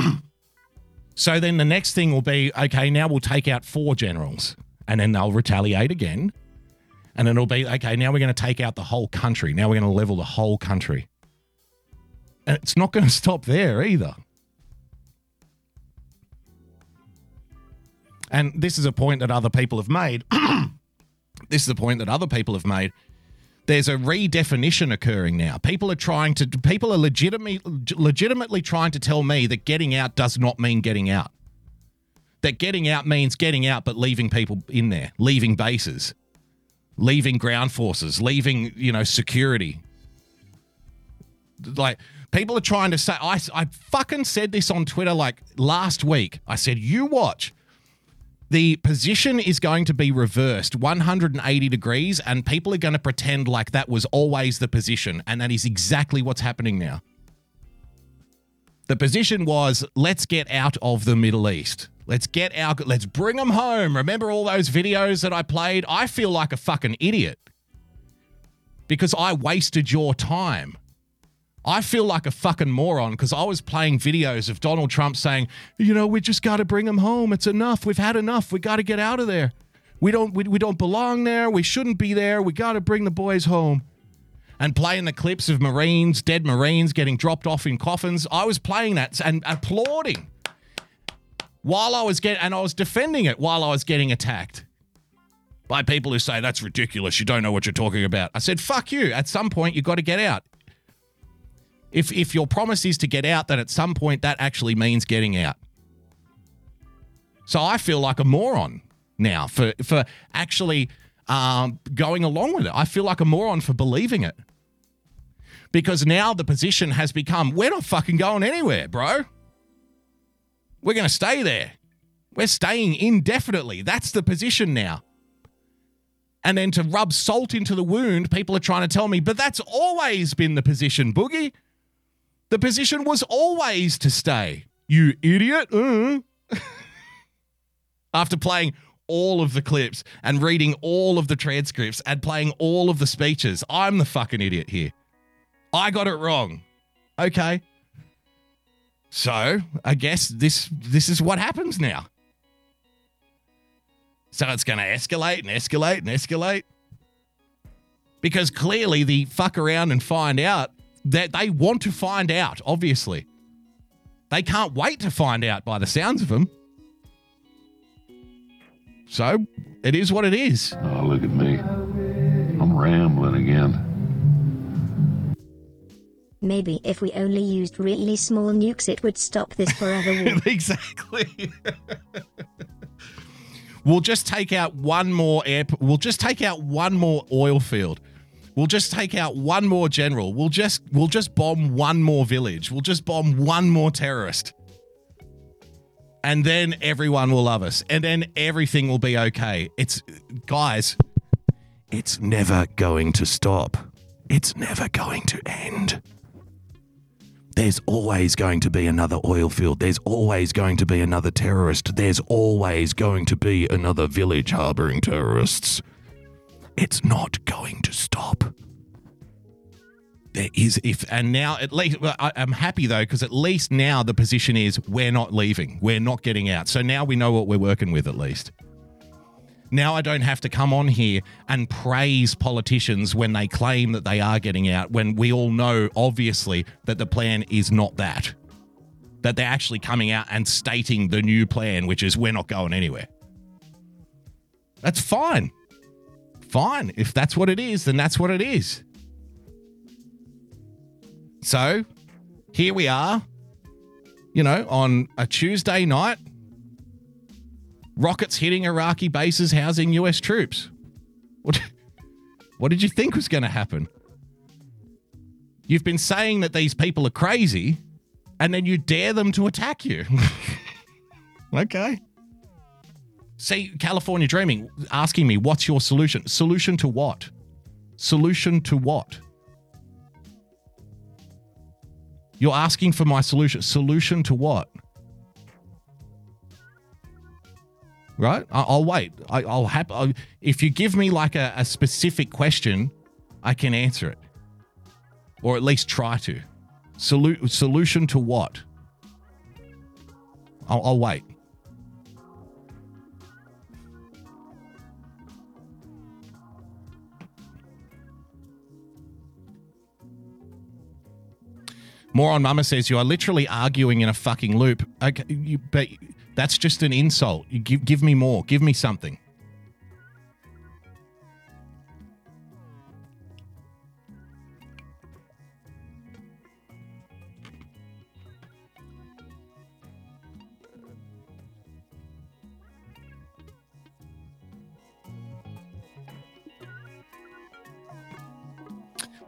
so then the next thing will be okay. Now we'll take out four generals, and then they'll retaliate again, and it'll be okay. Now we're going to take out the whole country. Now we're going to level the whole country, and it's not going to stop there either. And this is a point that other people have made. this is the point that other people have made. There's a redefinition occurring now. People are trying to people are legitimately legitimately trying to tell me that getting out does not mean getting out. That getting out means getting out but leaving people in there, leaving bases, leaving ground forces, leaving, you know, security. Like people are trying to say I I fucking said this on Twitter like last week. I said you watch the position is going to be reversed 180 degrees, and people are going to pretend like that was always the position. And that is exactly what's happening now. The position was let's get out of the Middle East. Let's get out, let's bring them home. Remember all those videos that I played? I feel like a fucking idiot because I wasted your time. I feel like a fucking moron because I was playing videos of Donald Trump saying, you know, we just got to bring them home. It's enough. We've had enough. We got to get out of there. We don't we, we don't belong there. We shouldn't be there. We got to bring the boys home. And playing the clips of Marines, dead Marines getting dropped off in coffins. I was playing that and applauding while I was getting, and I was defending it while I was getting attacked by people who say that's ridiculous. You don't know what you're talking about. I said, fuck you. At some point, you got to get out. If if your promise is to get out, then at some point that actually means getting out. So I feel like a moron now for for actually um, going along with it. I feel like a moron for believing it because now the position has become we're not fucking going anywhere, bro. We're going to stay there. We're staying indefinitely. That's the position now. And then to rub salt into the wound, people are trying to tell me, but that's always been the position, Boogie. The position was always to stay. You idiot. Uh. After playing all of the clips and reading all of the transcripts and playing all of the speeches, I'm the fucking idiot here. I got it wrong. Okay. So, I guess this this is what happens now. So it's going to escalate and escalate and escalate. Because clearly the fuck around and find out that they want to find out, obviously. They can't wait to find out by the sounds of them. So it is what it is. Oh, look at me. I'm rambling again. Maybe if we only used really small nukes, it would stop this forever war. exactly. we'll just take out one more air. We'll just take out one more oil field. We'll just take out one more general. We'll just we'll just bomb one more village. We'll just bomb one more terrorist. And then everyone will love us. And then everything will be okay. It's guys, it's never going to stop. It's never going to end. There's always going to be another oil field. There's always going to be another terrorist. There's always going to be another village harboring terrorists. It's not going to stop. There is if and now at least I, I'm happy though because at least now the position is we're not leaving, we're not getting out. So now we know what we're working with at least. Now I don't have to come on here and praise politicians when they claim that they are getting out, when we all know, obviously, that the plan is not that. That they're actually coming out and stating the new plan, which is we're not going anywhere. That's fine. Fine. If that's what it is, then that's what it is. So here we are, you know, on a Tuesday night rockets hitting Iraqi bases housing US troops. What, what did you think was going to happen? You've been saying that these people are crazy, and then you dare them to attack you. okay. See, California Dreaming asking me, what's your solution? Solution to what? Solution to what? You're asking for my solution. Solution to what? right? I'll wait. I'll have. If you give me like a, a specific question, I can answer it, or at least try to. Solu- solution to what? I'll, I'll wait. Moron Mama says you are literally arguing in a fucking loop. Okay, you, but that's just an insult. You give, give me more. Give me something.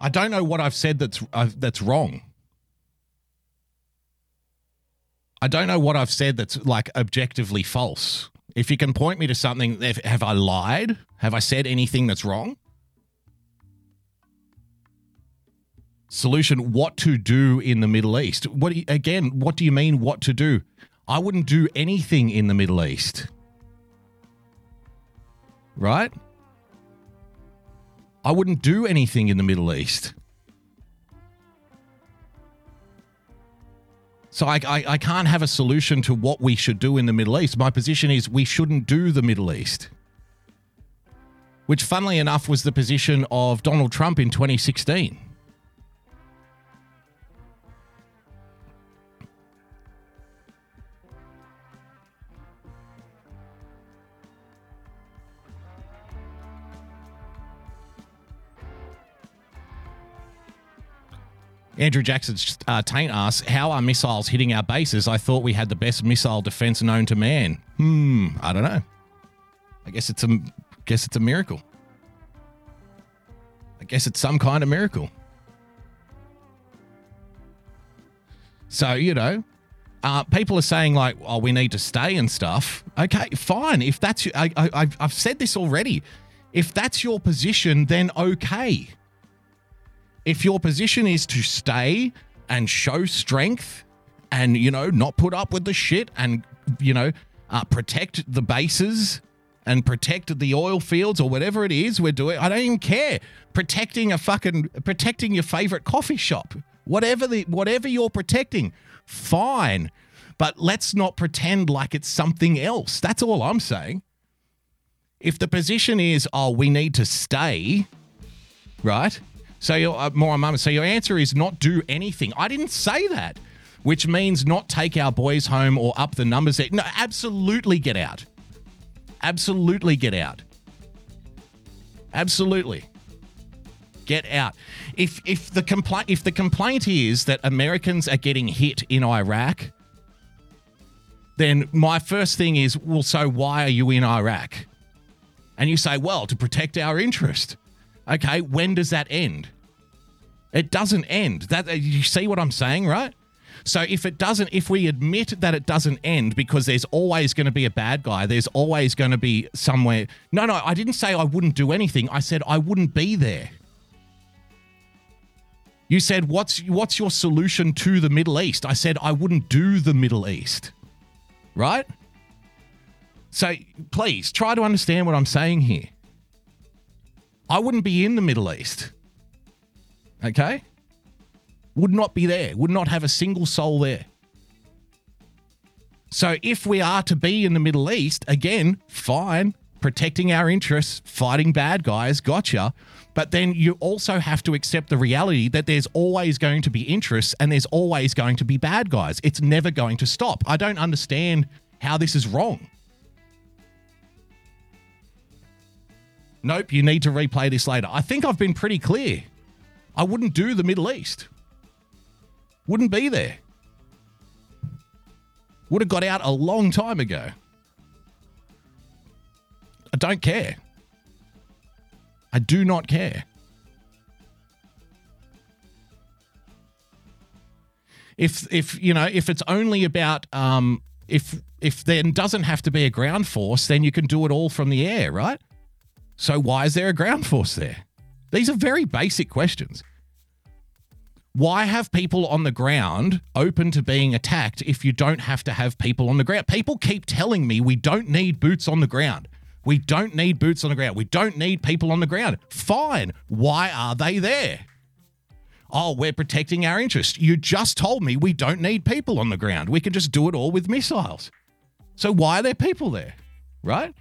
I don't know what I've said that's uh, that's wrong. I don't know what I've said that's like objectively false. If you can point me to something, have I lied? Have I said anything that's wrong? Solution: What to do in the Middle East? What you- again? What do you mean? What to do? I wouldn't do anything in the Middle East, right? I wouldn't do anything in the Middle East. So I, I, I can't have a solution to what we should do in the Middle East. My position is we shouldn't do the Middle East. Which, funnily enough, was the position of Donald Trump in 2016. Andrew Jackson's uh, taint asks, How are missiles hitting our bases? I thought we had the best missile defense known to man. Hmm, I don't know. I guess it's a guess it's a miracle. I guess it's some kind of miracle. So, you know, uh, people are saying like, "Oh, we need to stay and stuff." Okay, fine. If that's I, I, I've said this already. If that's your position, then okay if your position is to stay and show strength and you know not put up with the shit and you know uh, protect the bases and protect the oil fields or whatever it is we're doing i don't even care. Protecting a fucking protecting your favorite coffee shop. Whatever the whatever you're protecting fine. But let's not pretend like it's something else. That's all i'm saying. If the position is oh we need to stay right? So your uh, Moron Mama. So your answer is not do anything. I didn't say that, which means not take our boys home or up the numbers. There. No, absolutely get out. Absolutely get out. Absolutely get out. If if the complaint if the complaint is that Americans are getting hit in Iraq, then my first thing is, well, so why are you in Iraq? And you say, well, to protect our interest. Okay, when does that end? It doesn't end. That uh, you see what I'm saying, right? So if it doesn't, if we admit that it doesn't end because there's always going to be a bad guy, there's always going to be somewhere. No, no, I didn't say I wouldn't do anything. I said I wouldn't be there. You said, "What's what's your solution to the Middle East?" I said, "I wouldn't do the Middle East." Right? So please try to understand what I'm saying here. I wouldn't be in the Middle East. Okay? Would not be there. Would not have a single soul there. So if we are to be in the Middle East, again, fine, protecting our interests, fighting bad guys, gotcha. But then you also have to accept the reality that there's always going to be interests and there's always going to be bad guys. It's never going to stop. I don't understand how this is wrong. Nope, you need to replay this later. I think I've been pretty clear. I wouldn't do the Middle East. Wouldn't be there. Would have got out a long time ago. I don't care. I do not care. If if you know if it's only about um if if there doesn't have to be a ground force, then you can do it all from the air, right? So why is there a ground force there? These are very basic questions. Why have people on the ground open to being attacked if you don't have to have people on the ground? People keep telling me we don't need boots on the ground. We don't need boots on the ground. We don't need people on the ground. Fine. Why are they there? Oh, we're protecting our interests. You just told me we don't need people on the ground. We can just do it all with missiles. So why are there people there? Right?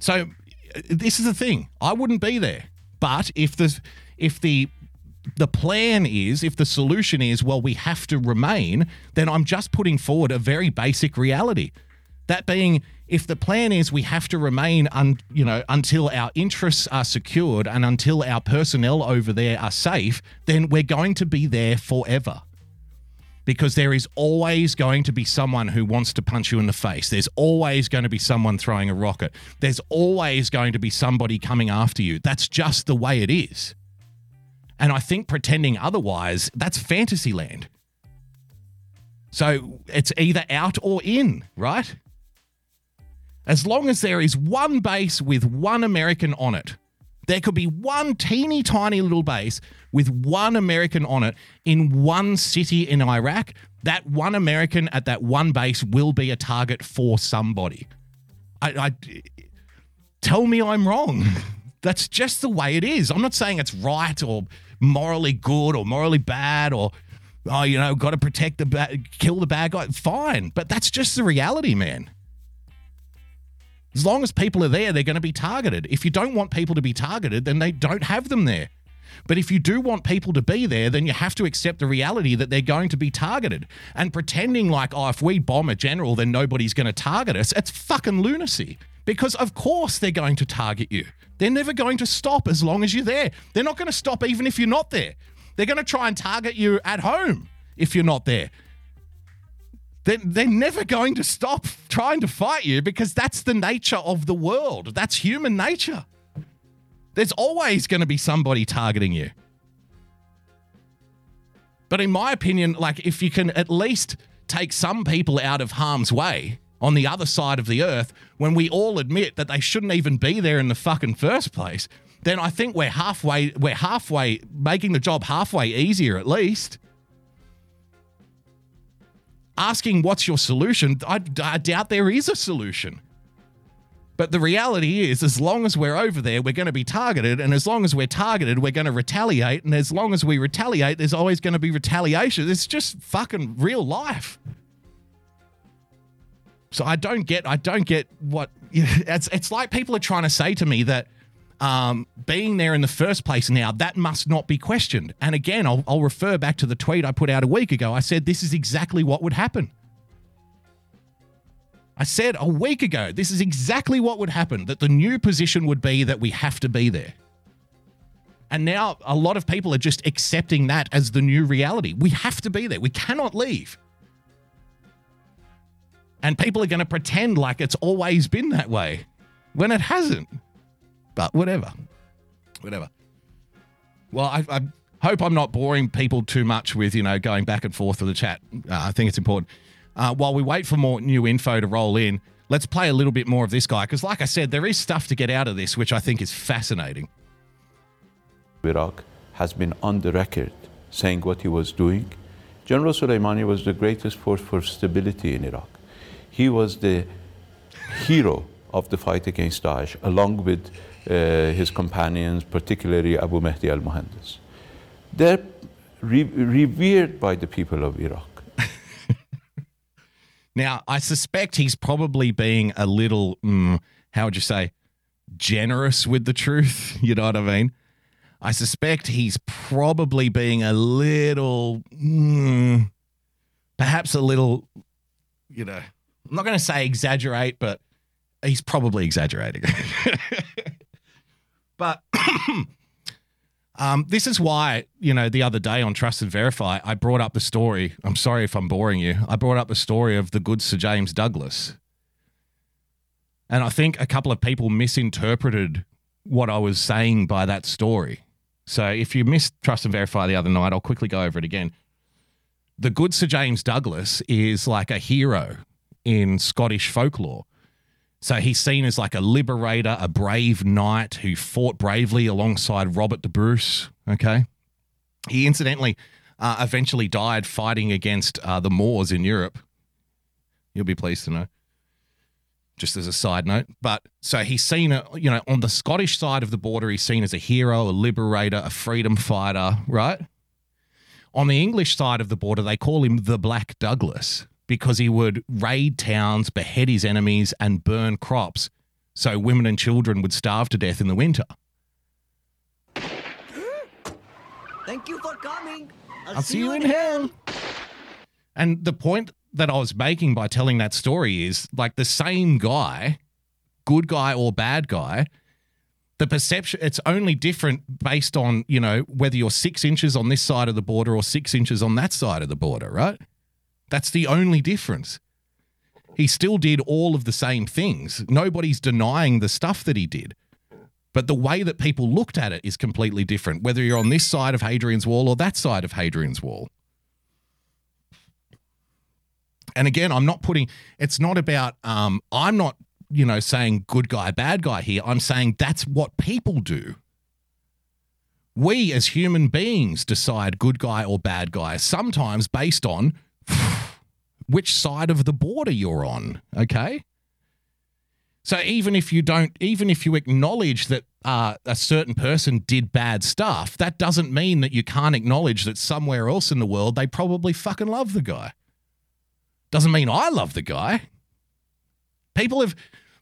So uh, this is the thing. I wouldn't be there. But if the if the the plan is if the solution is well we have to remain, then I'm just putting forward a very basic reality. That being if the plan is we have to remain un, you know until our interests are secured and until our personnel over there are safe, then we're going to be there forever because there is always going to be someone who wants to punch you in the face. There's always going to be someone throwing a rocket. There's always going to be somebody coming after you. That's just the way it is. And I think pretending otherwise, that's fantasy land. So it's either out or in, right? As long as there is one base with one American on it, there could be one teeny tiny little base with one American on it in one city in Iraq. That one American at that one base will be a target for somebody. I, I tell me I'm wrong. That's just the way it is. I'm not saying it's right or morally good or morally bad or oh you know got to protect the bad, kill the bad guy. Fine, but that's just the reality, man. As long as people are there, they're going to be targeted. If you don't want people to be targeted, then they don't have them there. But if you do want people to be there, then you have to accept the reality that they're going to be targeted. And pretending like, oh, if we bomb a general, then nobody's going to target us, it's fucking lunacy. Because of course they're going to target you. They're never going to stop as long as you're there. They're not going to stop even if you're not there. They're going to try and target you at home if you're not there they're, they're never going to stop trying to fight you because that's the nature of the world. That's human nature. There's always going to be somebody targeting you. But in my opinion, like if you can at least take some people out of harm's way on the other side of the earth when we all admit that they shouldn't even be there in the fucking first place, then I think we're halfway we're halfway making the job halfway easier at least asking what's your solution, I, I doubt there is a solution. But the reality is, as long as we're over there, we're going to be targeted. And as long as we're targeted, we're going to retaliate. And as long as we retaliate, there's always going to be retaliation. It's just fucking real life. So I don't get, I don't get what it's. It's like people are trying to say to me that um, being there in the first place now, that must not be questioned. And again, I'll, I'll refer back to the tweet I put out a week ago. I said this is exactly what would happen. I said a week ago, this is exactly what would happen that the new position would be that we have to be there. And now a lot of people are just accepting that as the new reality. We have to be there. We cannot leave. And people are going to pretend like it's always been that way when it hasn't. But whatever. Whatever. Well, I, I hope I'm not boring people too much with, you know, going back and forth with the chat. Uh, I think it's important. Uh, while we wait for more new info to roll in, Let's play a little bit more of this guy because, like I said, there is stuff to get out of this, which I think is fascinating. Iraq has been on the record saying what he was doing. General Soleimani was the greatest force for stability in Iraq. He was the hero of the fight against Daesh, along with uh, his companions, particularly Abu Mahdi al Muhandis. They're re- revered by the people of Iraq. Now, I suspect he's probably being a little, mm, how would you say, generous with the truth. You know what I mean? I suspect he's probably being a little, mm, perhaps a little, you know, I'm not going to say exaggerate, but he's probably exaggerating. but um, this is why, you know, the other day on Trust and Verify, I brought up the story. I'm sorry if I'm boring you. I brought up the story of the good Sir James Douglas. And I think a couple of people misinterpreted what I was saying by that story. So if you missed Trust and Verify the other night, I'll quickly go over it again. The good Sir James Douglas is like a hero in Scottish folklore. So he's seen as like a liberator, a brave knight who fought bravely alongside Robert the Bruce. Okay. He incidentally uh, eventually died fighting against uh, the Moors in Europe. You'll be pleased to know. Just as a side note. But so he's seen, a, you know, on the Scottish side of the border, he's seen as a hero, a liberator, a freedom fighter, right? On the English side of the border, they call him the Black Douglas because he would raid towns, behead his enemies, and burn crops so women and children would starve to death in the winter. Thank you for coming. I'll, I'll see you in hell. And the point that I was making by telling that story is like the same guy, good guy or bad guy, the perception, it's only different based on, you know, whether you're six inches on this side of the border or six inches on that side of the border, right? That's the only difference. He still did all of the same things. Nobody's denying the stuff that he did. But the way that people looked at it is completely different, whether you're on this side of Hadrian's Wall or that side of Hadrian's Wall. And again, I'm not putting, it's not about, um, I'm not, you know, saying good guy, bad guy here. I'm saying that's what people do. We as human beings decide good guy or bad guy, sometimes based on which side of the border you're on. Okay. So even if you don't, even if you acknowledge that uh, a certain person did bad stuff, that doesn't mean that you can't acknowledge that somewhere else in the world they probably fucking love the guy. Doesn't mean I love the guy. People have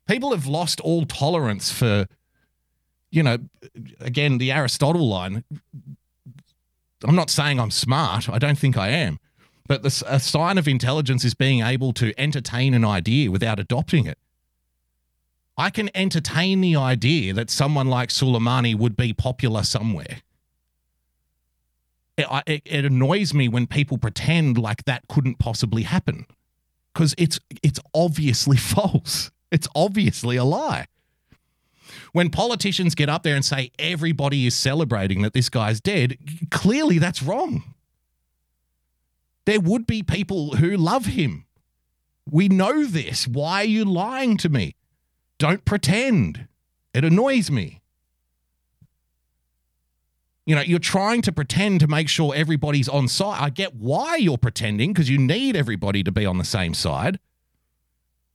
people have lost all tolerance for, you know, again the Aristotle line. I'm not saying I'm smart. I don't think I am. But the, a sign of intelligence is being able to entertain an idea without adopting it. I can entertain the idea that someone like Soleimani would be popular somewhere. It, it, it annoys me when people pretend like that couldn't possibly happen because it's it's obviously false. It's obviously a lie. When politicians get up there and say everybody is celebrating that this guy's dead, clearly that's wrong. There would be people who love him. We know this. Why are you lying to me? Don't pretend. It annoys me. You know, you're trying to pretend to make sure everybody's on side. I get why you're pretending because you need everybody to be on the same side.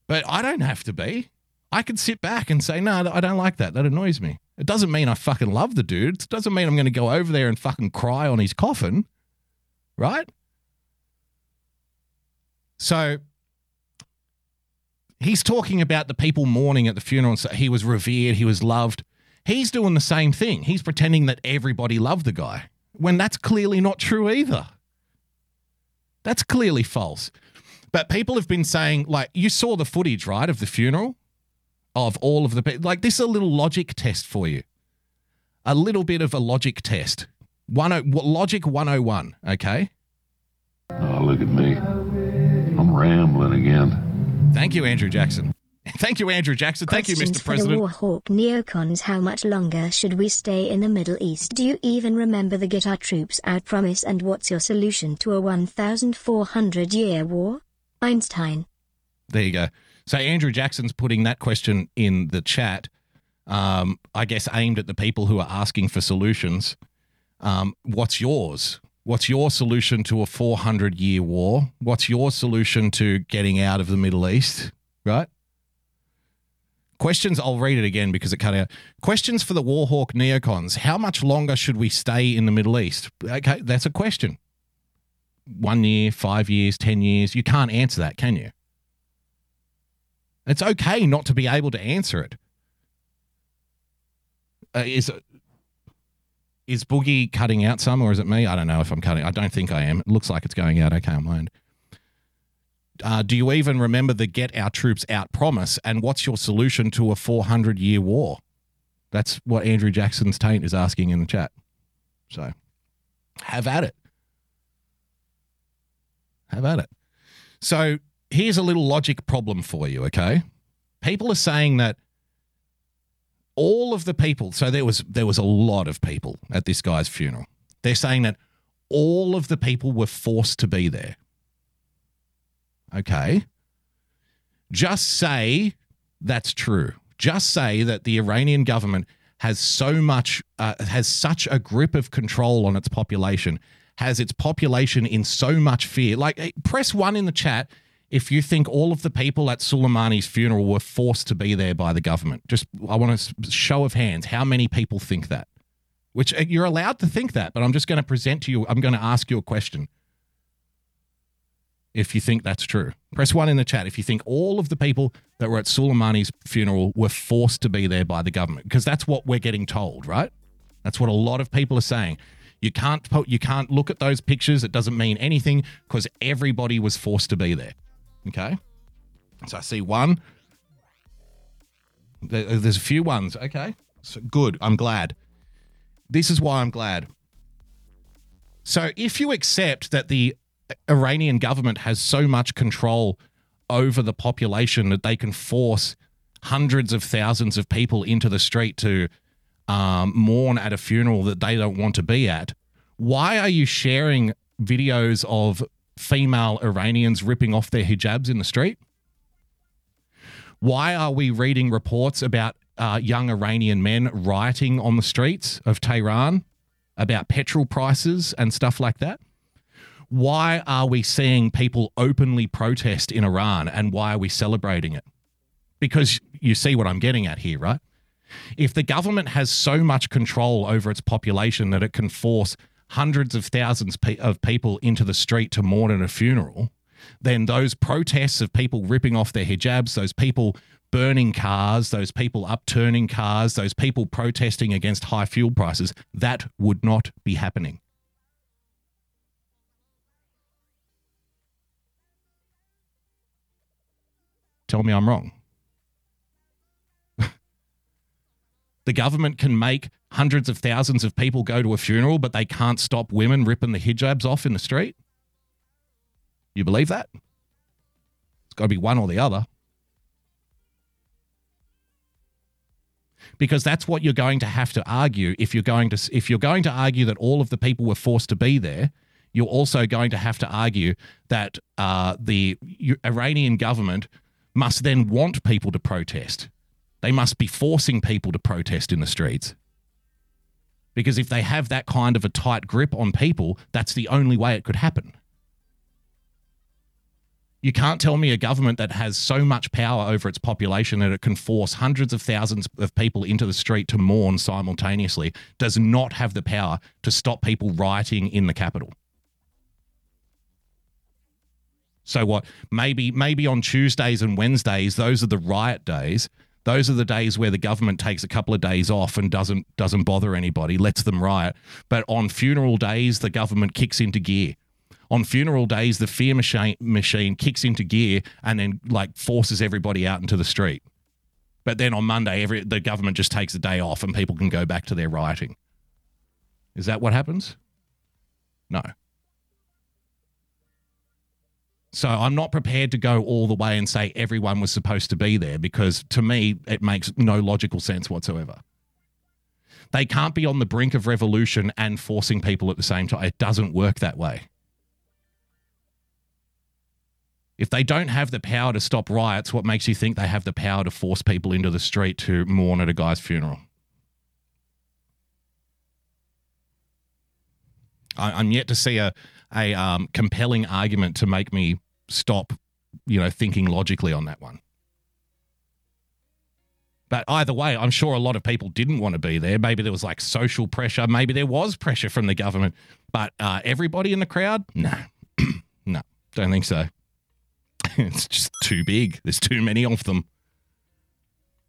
But I don't have to be. I can sit back and say, no, I don't like that. That annoys me. It doesn't mean I fucking love the dude. It doesn't mean I'm going to go over there and fucking cry on his coffin. Right? So he's talking about the people mourning at the funeral and he was revered, he was loved. He's doing the same thing. He's pretending that everybody loved the guy when that's clearly not true either. That's clearly false. But people have been saying, like, you saw the footage, right, of the funeral of all of the people. Like, this is a little logic test for you. A little bit of a logic test. One, logic 101, okay? Oh, look at me. I'm rambling again. Thank you, Andrew Jackson. Thank you, Andrew Jackson. Thank you, Mr. President. For the Warhawk neocons, how much longer should we stay in the Middle East? Do you even remember the Get Our Troops Out promise and what's your solution to a 1,400 year war? Einstein. There you go. So Andrew Jackson's putting that question in the chat. Um, I guess aimed at the people who are asking for solutions. Um, what's yours? What's your solution to a 400 year war? What's your solution to getting out of the Middle East? Right? Questions, I'll read it again because it cut out. Questions for the Warhawk neocons. How much longer should we stay in the Middle East? Okay, that's a question. One year, five years, 10 years. You can't answer that, can you? It's okay not to be able to answer it. Uh, is is Boogie cutting out some, or is it me? I don't know if I'm cutting. I don't think I am. It looks like it's going out okay my end. Uh, do you even remember the "Get Our Troops Out" promise? And what's your solution to a 400 year war? That's what Andrew Jackson's taint is asking in the chat. So, have at it. Have at it. So, here's a little logic problem for you, okay? People are saying that all of the people, so there was there was a lot of people at this guy's funeral. They're saying that all of the people were forced to be there. Okay. Just say that's true. Just say that the Iranian government has so much uh, has such a grip of control on its population, has its population in so much fear. Like eh, press 1 in the chat if you think all of the people at Soleimani's funeral were forced to be there by the government. Just, I want a show of hands. How many people think that? Which uh, you're allowed to think that, but I'm just going to present to you, I'm going to ask you a question. If you think that's true, press one in the chat. If you think all of the people that were at Soleimani's funeral were forced to be there by the government, because that's what we're getting told, right? That's what a lot of people are saying. You can't you can't look at those pictures. It doesn't mean anything because everybody was forced to be there. Okay. So I see one. There's a few ones. Okay. So good. I'm glad. This is why I'm glad. So if you accept that the Iranian government has so much control over the population that they can force hundreds of thousands of people into the street to um, mourn at a funeral that they don't want to be at, why are you sharing videos of female Iranians ripping off their hijabs in the street? Why are we reading reports about uh, young Iranian men rioting on the streets of Tehran about petrol prices and stuff like that? Why are we seeing people openly protest in Iran and why are we celebrating it? Because you see what I'm getting at here, right? If the government has so much control over its population that it can force hundreds of thousands of people into the street to mourn at a funeral, then those protests of people ripping off their hijabs, those people burning cars, those people upturning cars, those people protesting against high fuel prices, that would not be happening. Tell me I'm wrong. the government can make hundreds of thousands of people go to a funeral, but they can't stop women ripping the hijabs off in the street? You believe that? It's got to be one or the other. Because that's what you're going to have to argue if you're going to if you're going to argue that all of the people were forced to be there. You're also going to have to argue that uh, the Iranian government must then want people to protest. They must be forcing people to protest in the streets. Because if they have that kind of a tight grip on people, that's the only way it could happen. You can't tell me a government that has so much power over its population that it can force hundreds of thousands of people into the street to mourn simultaneously does not have the power to stop people rioting in the capital. So what? Maybe maybe on Tuesdays and Wednesdays, those are the riot days. Those are the days where the government takes a couple of days off and doesn't doesn't bother anybody, lets them riot. But on funeral days, the government kicks into gear. On funeral days, the fear machine machine kicks into gear and then like forces everybody out into the street. But then on Monday, every the government just takes a day off and people can go back to their rioting. Is that what happens? No. So I'm not prepared to go all the way and say everyone was supposed to be there because to me, it makes no logical sense whatsoever. They can't be on the brink of revolution and forcing people at the same time. It doesn't work that way. If they don't have the power to stop riots, what makes you think they have the power to force people into the street to mourn at a guy's funeral? I'm yet to see a a um, compelling argument to make me stop, you know, thinking logically on that one. But either way, I'm sure a lot of people didn't want to be there. Maybe there was like social pressure. Maybe there was pressure from the government. But uh, everybody in the crowd, no, no, don't think so. it's just too big. There's too many of them.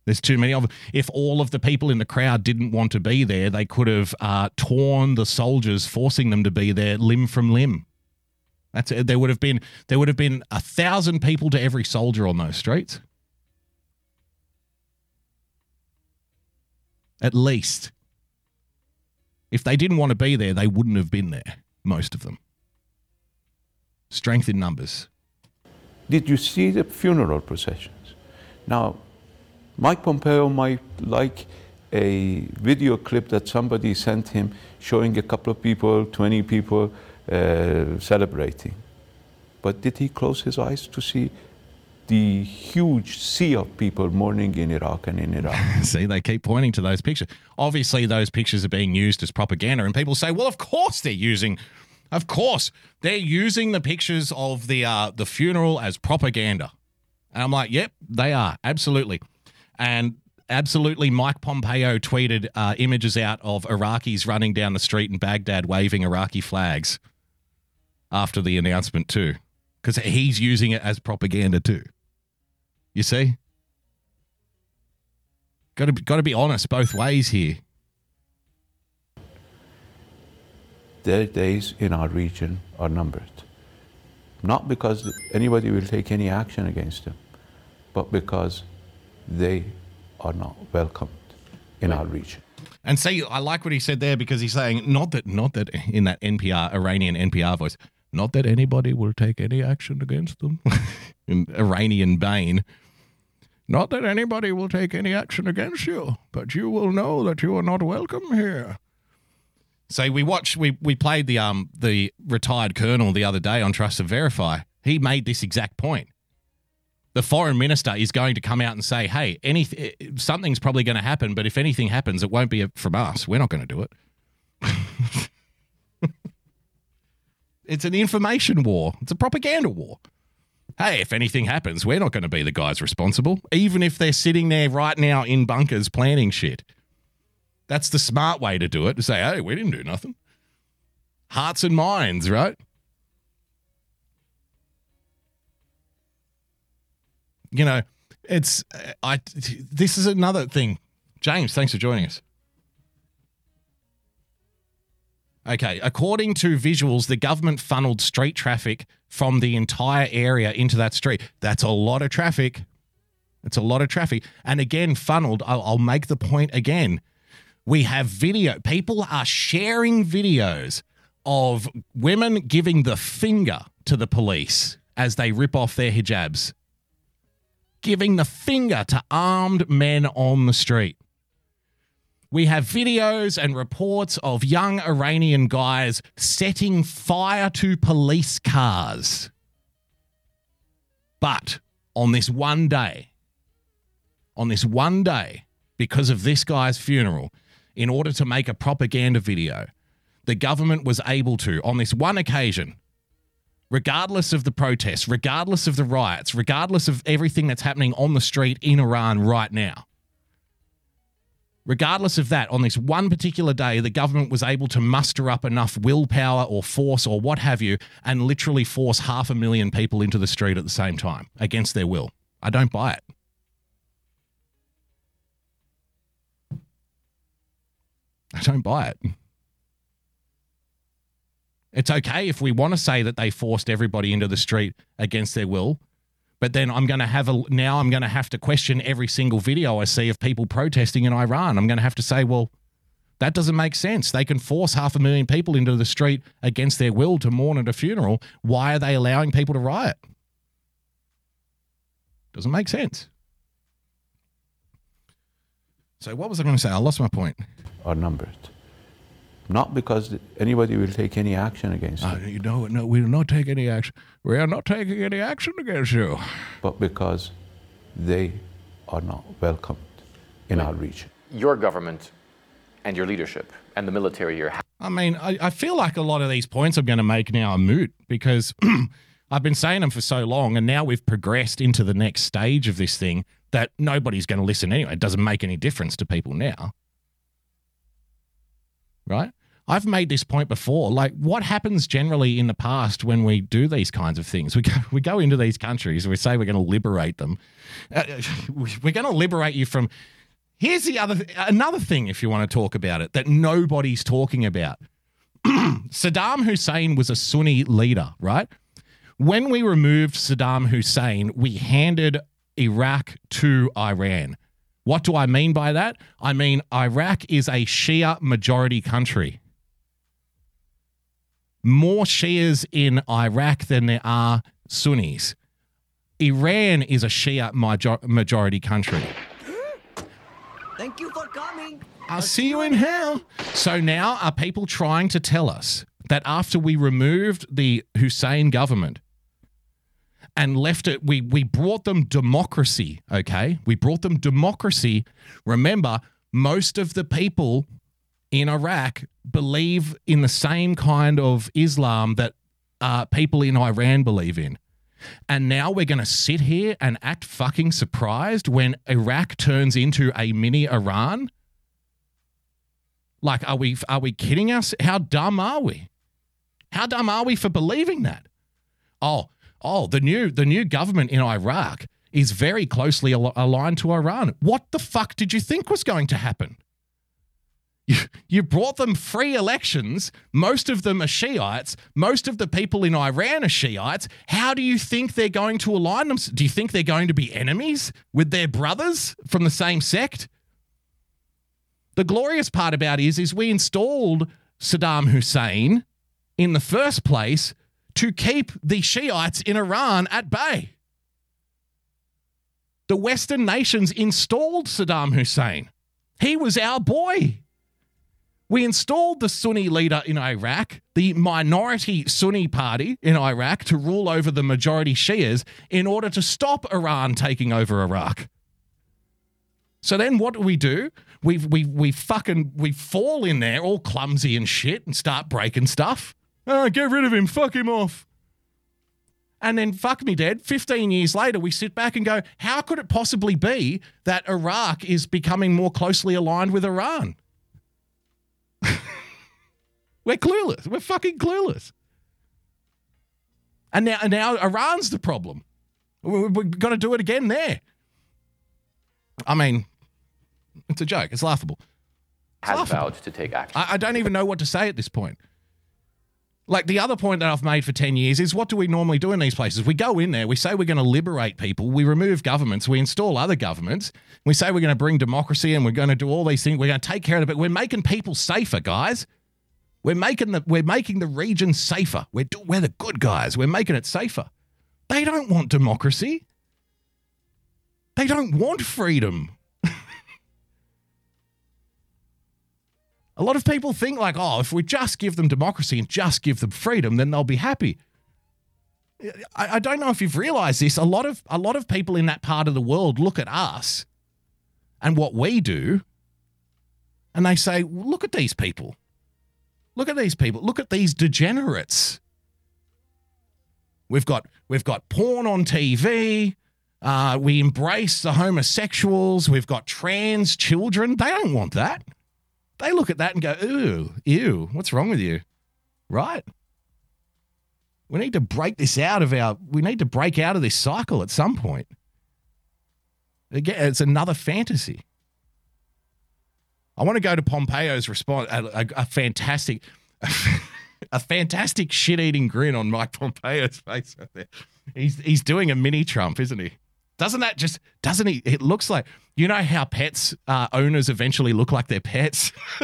There's too many of them. If all of the people in the crowd didn't want to be there, they could have uh, torn the soldiers, forcing them to be there limb from limb. That's there would have been there would have been a thousand people to every soldier on those streets, at least. If they didn't want to be there, they wouldn't have been there. Most of them. Strength in numbers. Did you see the funeral processions? Now, Mike Pompeo might like a video clip that somebody sent him showing a couple of people, 20 people uh, celebrating. But did he close his eyes to see the huge sea of people mourning in Iraq and in Iraq? See, they keep pointing to those pictures. Obviously, those pictures are being used as propaganda, and people say, "Well, of course they're using, of course they're using the pictures of the uh, the funeral as propaganda." And I'm like, "Yep, they are absolutely." And absolutely, Mike Pompeo tweeted uh, images out of Iraqis running down the street in Baghdad waving Iraqi flags after the announcement too, because he's using it as propaganda too. You see? Got to got to be honest both ways here. Their days in our region are numbered. Not because anybody will take any action against them, but because they are not welcomed in our region. And see, I like what he said there because he's saying not that not that in that NPR Iranian NPR voice, not that anybody will take any action against them in Iranian Bane. Not that anybody will take any action against you, but you will know that you are not welcome here. So we watched we we played the um the retired colonel the other day on Trust and Verify. He made this exact point. The foreign minister is going to come out and say, "Hey, any something's probably going to happen, but if anything happens, it won't be from us. We're not going to do it." it's an information war. It's a propaganda war. Hey, if anything happens, we're not going to be the guys responsible, even if they're sitting there right now in bunkers planning shit. That's the smart way to do it to say, hey, we didn't do nothing. Hearts and minds, right? You know, it's, I, this is another thing. James, thanks for joining us. Okay, according to visuals, the government funneled street traffic from the entire area into that street. That's a lot of traffic. It's a lot of traffic. And again, funneled, I'll, I'll make the point again. We have video. People are sharing videos of women giving the finger to the police as they rip off their hijabs, giving the finger to armed men on the street. We have videos and reports of young Iranian guys setting fire to police cars. But on this one day, on this one day, because of this guy's funeral, in order to make a propaganda video, the government was able to, on this one occasion, regardless of the protests, regardless of the riots, regardless of everything that's happening on the street in Iran right now, regardless of that, on this one particular day, the government was able to muster up enough willpower or force or what have you and literally force half a million people into the street at the same time against their will. I don't buy it. I don't buy it. It's okay if we want to say that they forced everybody into the street against their will, but then I'm going to have a now I'm going to have to question every single video I see of people protesting in Iran. I'm going to have to say, well, that doesn't make sense. They can force half a million people into the street against their will to mourn at a funeral. Why are they allowing people to riot? Doesn't make sense. So what was I going to say? I lost my point. Are numbered. Not because anybody will take any action against Uh, them, you know, no, we will not take any action. We are not taking any action against you. but because they are not welcomed in our region. Your government and your leadership and the military here I mean, I, I feel like a lot of these points I'm going to make now are moot because I've been saying them for so long, and now we've progressed into the next stage of this thing that nobody's going to listen anyway. It doesn't make any difference to people now. Right? I've made this point before. Like, what happens generally in the past when we do these kinds of things? We go, we go into these countries, we say we're going to liberate them. Uh, we're going to liberate you from Here's the other another thing, if you want to talk about it, that nobody's talking about. Saddam Hussein was a Sunni leader, right? When we removed Saddam Hussein, we handed Iraq to Iran. What do I mean by that? I mean Iraq is a Shia majority country. More Shias in Iraq than there are Sunnis. Iran is a Shia major- majority country. Thank you for coming. I'll see you in hell. So now are people trying to tell us that after we removed the Hussein government and left it, we, we brought them democracy, okay? We brought them democracy. Remember, most of the people in Iraq believe in the same kind of Islam that uh, people in Iran believe in. And now we're going to sit here and act fucking surprised when Iraq turns into a mini Iran? Like, are we are we kidding us? How dumb are we? How dumb are we for believing that? Oh, oh, the new the new government in Iraq is very closely al- aligned to Iran. What the fuck did you think was going to happen? You, you brought them free elections. Most of them are Shiites. Most of the people in Iran are Shiites. How do you think they're going to align them? Do you think they're going to be enemies with their brothers from the same sect? The glorious part about it is, is we installed Saddam Hussein in the first place to keep the Shiites in Iran at bay. The Western nations installed Saddam Hussein. He was our boy. We installed the Sunni leader in Iraq, the minority Sunni party in Iraq, to rule over the majority Shias in order to stop Iran taking over Iraq. So then what do we do? We we we fucking we fall in there all clumsy and shit and start breaking stuff. Oh, get rid of him, fuck him off. And then fuck me dead, 15 years later we sit back and go, how could it possibly be that Iraq is becoming more closely aligned with Iran? We're clueless. We're fucking clueless. And now, and now Iran's the problem. We- We've got to do it again there. I mean, it's a joke. It's laughable. has laughable. vowed to take action. I, I don't even know what to say at this point. Like the other point that I've made for 10 years is what do we normally do in these places? We go in there, we say we're going to liberate people, we remove governments, we install other governments, we say we're going to bring democracy and we're going to do all these things, we're going to take care of it, but we're making people safer, guys. We're making the we're making the region safer. We're do, we're the good guys. We're making it safer. They don't want democracy. They don't want freedom. A lot of people think like, oh, if we just give them democracy and just give them freedom, then they'll be happy. I, I don't know if you've realized this. A lot of a lot of people in that part of the world look at us and what we do, and they say, look at these people. Look at these people. Look at these degenerates. We've got we've got porn on TV. Uh, we embrace the homosexuals. We've got trans children. They don't want that. They look at that and go, "Ooh, ew, what's wrong with you?" Right? We need to break this out of our. We need to break out of this cycle at some point. Again, it's another fantasy. I want to go to Pompeo's response. A, a, a fantastic, a fantastic shit-eating grin on Mike Pompeo's face right there. He's he's doing a mini Trump, isn't he? Doesn't that just doesn't he? It looks like you know how pets uh, owners eventually look like their pets.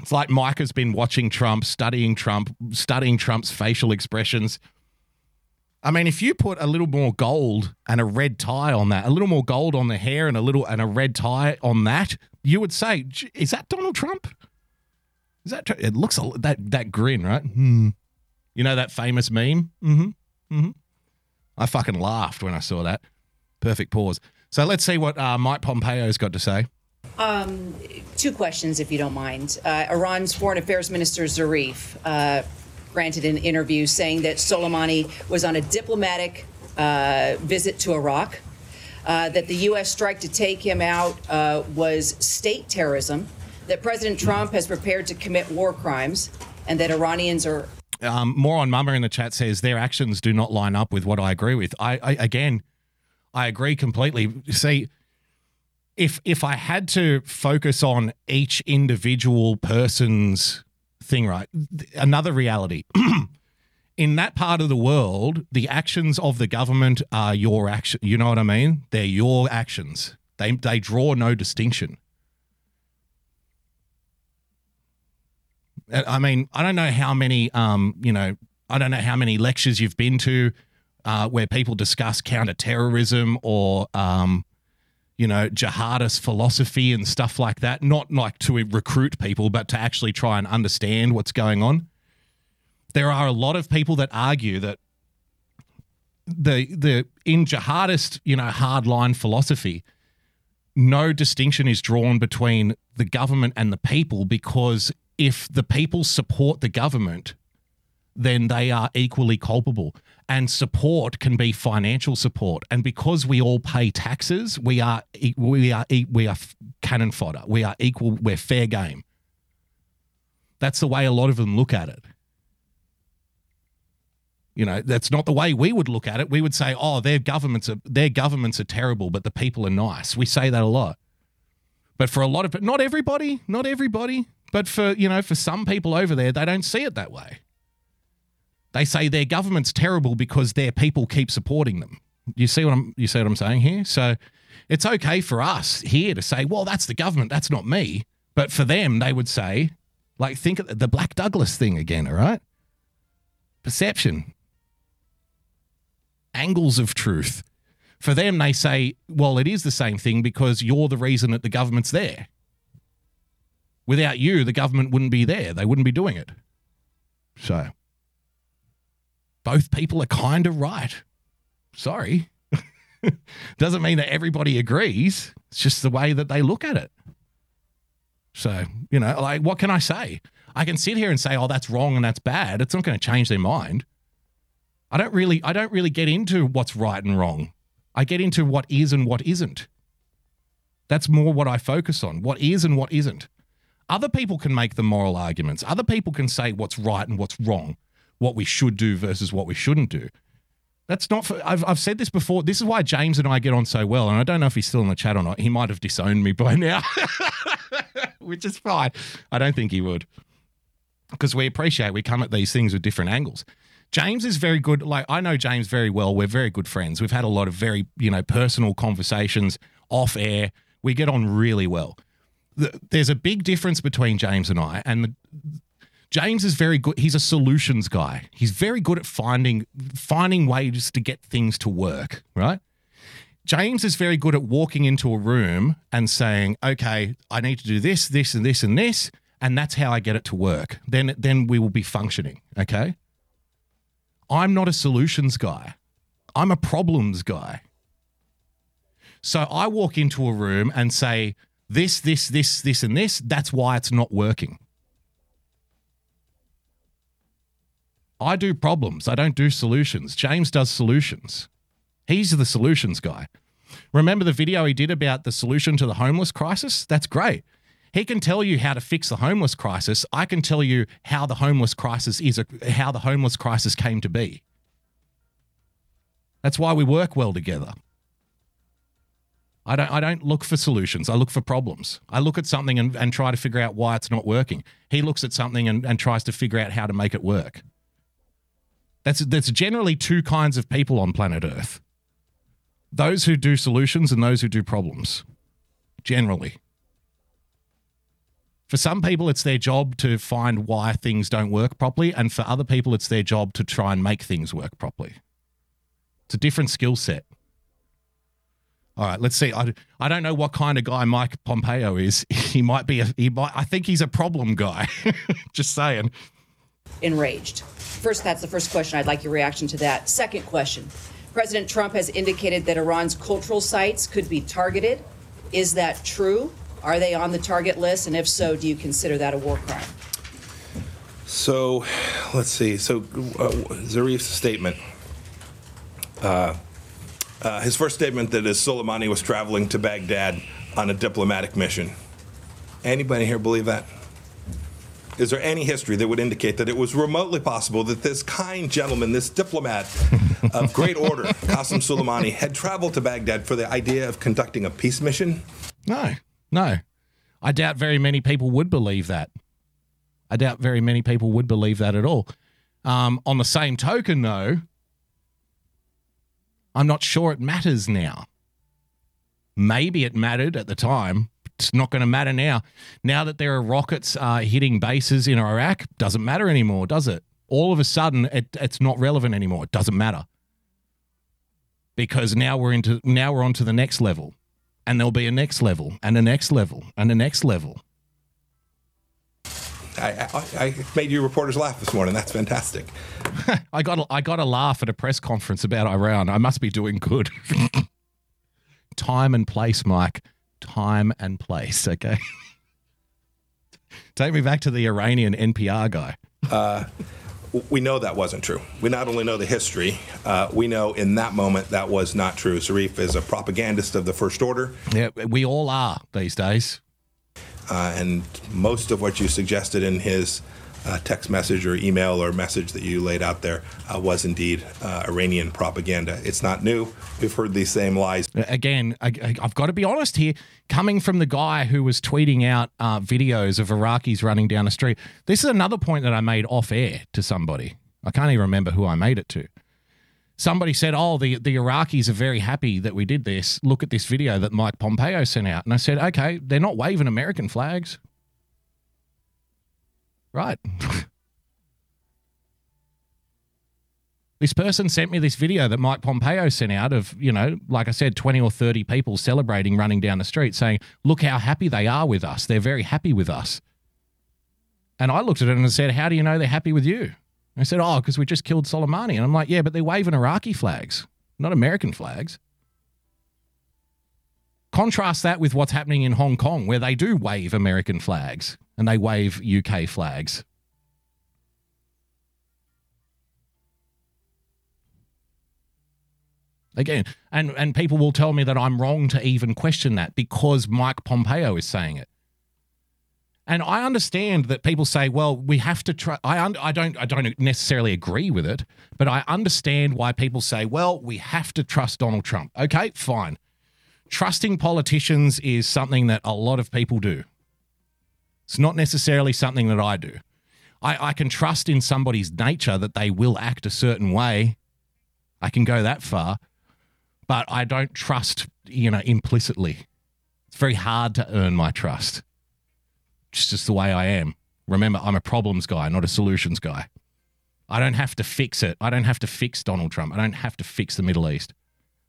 it's like Mike has been watching Trump, studying Trump, studying Trump's facial expressions, I mean, if you put a little more gold and a red tie on that, a little more gold on the hair and a little and a red tie on that, you would say, "Is that Donald Trump?" Is that tr- it? Looks a, that that grin, right? Hmm. You know that famous meme? Mm-hmm. Mm-hmm. I fucking laughed when I saw that. Perfect pause. So let's see what uh, Mike Pompeo's got to say. Um, two questions, if you don't mind. Uh, Iran's Foreign Affairs Minister Zarif uh, granted an interview saying that Soleimani was on a diplomatic uh, visit to Iraq, uh, that the U.S. strike to take him out uh, was state terrorism, that President Trump has prepared to commit war crimes, and that Iranians are um, Moron Mama in the chat says their actions do not line up with what I agree with. I, I again, I agree completely. See, if if I had to focus on each individual person's thing, right? Another reality. In that part of the world, the actions of the government are your action. You know what I mean? They're your actions. They they draw no distinction. I mean, I don't know how many, um, you know, I don't know how many lectures you've been to uh, where people discuss counterterrorism or, um, you know, jihadist philosophy and stuff like that. Not like to recruit people, but to actually try and understand what's going on. There are a lot of people that argue that the the in jihadist, you know, hardline philosophy, no distinction is drawn between the government and the people because if the people support the government, then they are equally culpable. And support can be financial support. And because we all pay taxes, we are we are we are cannon fodder. We are equal. We're fair game. That's the way a lot of them look at it. You know, that's not the way we would look at it. We would say, "Oh, their governments are their governments are terrible, but the people are nice." We say that a lot. But for a lot of not everybody, not everybody, but for, you know, for some people over there, they don't see it that way. They say their government's terrible because their people keep supporting them. You see what I'm you see what I'm saying here? So it's okay for us here to say, well, that's the government, that's not me. But for them, they would say, like, think of the Black Douglas thing again, all right? Perception. Angles of truth. For them, they say, well, it is the same thing because you're the reason that the government's there. Without you, the government wouldn't be there. They wouldn't be doing it. So, both people are kind of right. Sorry. Doesn't mean that everybody agrees. It's just the way that they look at it. So, you know, like, what can I say? I can sit here and say, oh, that's wrong and that's bad. It's not going to change their mind. I don't really, I don't really get into what's right and wrong. I get into what is and what isn't. That's more what I focus on. What is and what isn't. Other people can make the moral arguments. Other people can say what's right and what's wrong, what we should do versus what we shouldn't do. That's not for, I've, I've said this before. This is why James and I get on so well. And I don't know if he's still in the chat or not. He might have disowned me by now, which is fine. I don't think he would because we appreciate we come at these things with different angles. James is very good. Like I know James very well. We're very good friends. We've had a lot of very, you know, personal conversations off air. We get on really well. The, there's a big difference between James and I, and the, James is very good. He's a solutions guy. He's very good at finding finding ways to get things to work, right? James is very good at walking into a room and saying, "Okay, I need to do this, this, and this, and this, and that's how I get it to work." Then, then we will be functioning. Okay. I'm not a solutions guy. I'm a problems guy. So I walk into a room and say, "This, this, this, this, and this. That's why it's not working." I do problems. I don't do solutions. James does solutions. He's the solutions guy. Remember the video he did about the solution to the homeless crisis? That's great. He can tell you how to fix the homeless crisis. I can tell you how the homeless crisis is a, how the homeless crisis came to be. That's why we work well together. I don't I don't look for solutions. I look for problems. I look at something and, and try to figure out why it's not working. He looks at something and, and tries to figure out how to make it work. That's that's generally two kinds of people on planet Earth. Those who do solutions and those who do problems. Generally. For some people it's their job to find why things don't work properly and for other people it's their job to try and make things work properly. It's a different skill set. All right, let's see. I, I don't know what kind of guy Mike Pompeo is. He might be a he might I think he's a problem guy. Just saying. Enraged. First, that's the first question. I'd like your reaction to that. Second question President Trump has indicated that Iran's cultural sites could be targeted. Is that true? Are they on the target list? And if so, do you consider that a war crime? So, let's see. So, uh, Zarif's statement. Uh, uh, his first statement that is Soleimani was traveling to Baghdad on a diplomatic mission. Anybody here believe that? Is there any history that would indicate that it was remotely possible that this kind gentleman, this diplomat of great order, Qasem Soleimani, had traveled to Baghdad for the idea of conducting a peace mission? No, no. I doubt very many people would believe that. I doubt very many people would believe that at all. Um, on the same token, though, I'm not sure it matters now. Maybe it mattered at the time. It's not going to matter now. Now that there are rockets uh, hitting bases in Iraq, doesn't matter anymore, does it? All of a sudden, it, it's not relevant anymore. It doesn't matter because now we're into now we're on to the next level, and there'll be a next level, and a next level, and a next level. I, I, I made you reporters laugh this morning. That's fantastic. I got a, I got a laugh at a press conference about Iran. I must be doing good. Time and place, Mike. Time and place. Okay. Take me back to the Iranian NPR guy. Uh, we know that wasn't true. We not only know the history, uh, we know in that moment that was not true. Zarif is a propagandist of the First Order, Yeah, we all are these days. uh, and most of what you suggested in his uh, text message or email or message that you laid out there uh, was indeed uh, Iranian propaganda. It's not new. We've heard these same lies. Again, I, I've got to be honest here. Coming from the guy who was tweeting out uh, videos of Iraqis running down the street, this is another point that I made off air to somebody. I can't even remember who I made it to. Somebody said, "Oh, the the Iraqis are very happy that we did this. Look at this video that Mike Pompeo sent out." And I said, "Okay, they're not waving American flags, right?" This person sent me this video that Mike Pompeo sent out of, you know, like I said, 20 or 30 people celebrating running down the street saying, look how happy they are with us. They're very happy with us. And I looked at it and said, how do you know they're happy with you? And I said, oh, because we just killed Soleimani. And I'm like, yeah, but they're waving Iraqi flags, not American flags. Contrast that with what's happening in Hong Kong, where they do wave American flags and they wave UK flags. Again, and, and people will tell me that I'm wrong to even question that because Mike Pompeo is saying it. And I understand that people say, "Well, we have to try." I un- I don't I don't necessarily agree with it, but I understand why people say, "Well, we have to trust Donald Trump." Okay, fine. Trusting politicians is something that a lot of people do. It's not necessarily something that I do. I, I can trust in somebody's nature that they will act a certain way. I can go that far, but I don't trust, you know, implicitly. It's very hard to earn my trust. It's just the way I am. Remember, I'm a problems guy, not a solutions guy. I don't have to fix it. I don't have to fix Donald Trump. I don't have to fix the Middle East.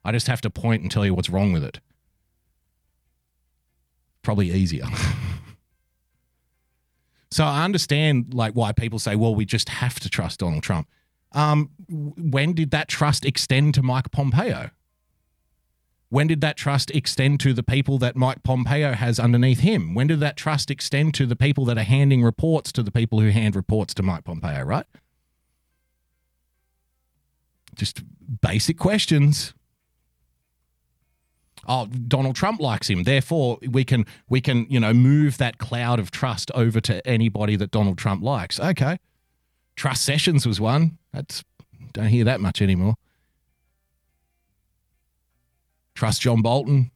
I just have to point and tell you what's wrong with it. Probably easier. so I understand like why people say, well, we just have to trust Donald Trump. Um, when did that trust extend to Mike Pompeo? When did that trust extend to the people that Mike Pompeo has underneath him? When did that trust extend to the people that are handing reports to the people who hand reports to Mike Pompeo, right? Just basic questions. Oh, Donald Trump likes him. Therefore, we can we can, you know, move that cloud of trust over to anybody that Donald Trump likes. Okay. Trust Sessions was one. That's don't hear that much anymore. Trust John Bolton.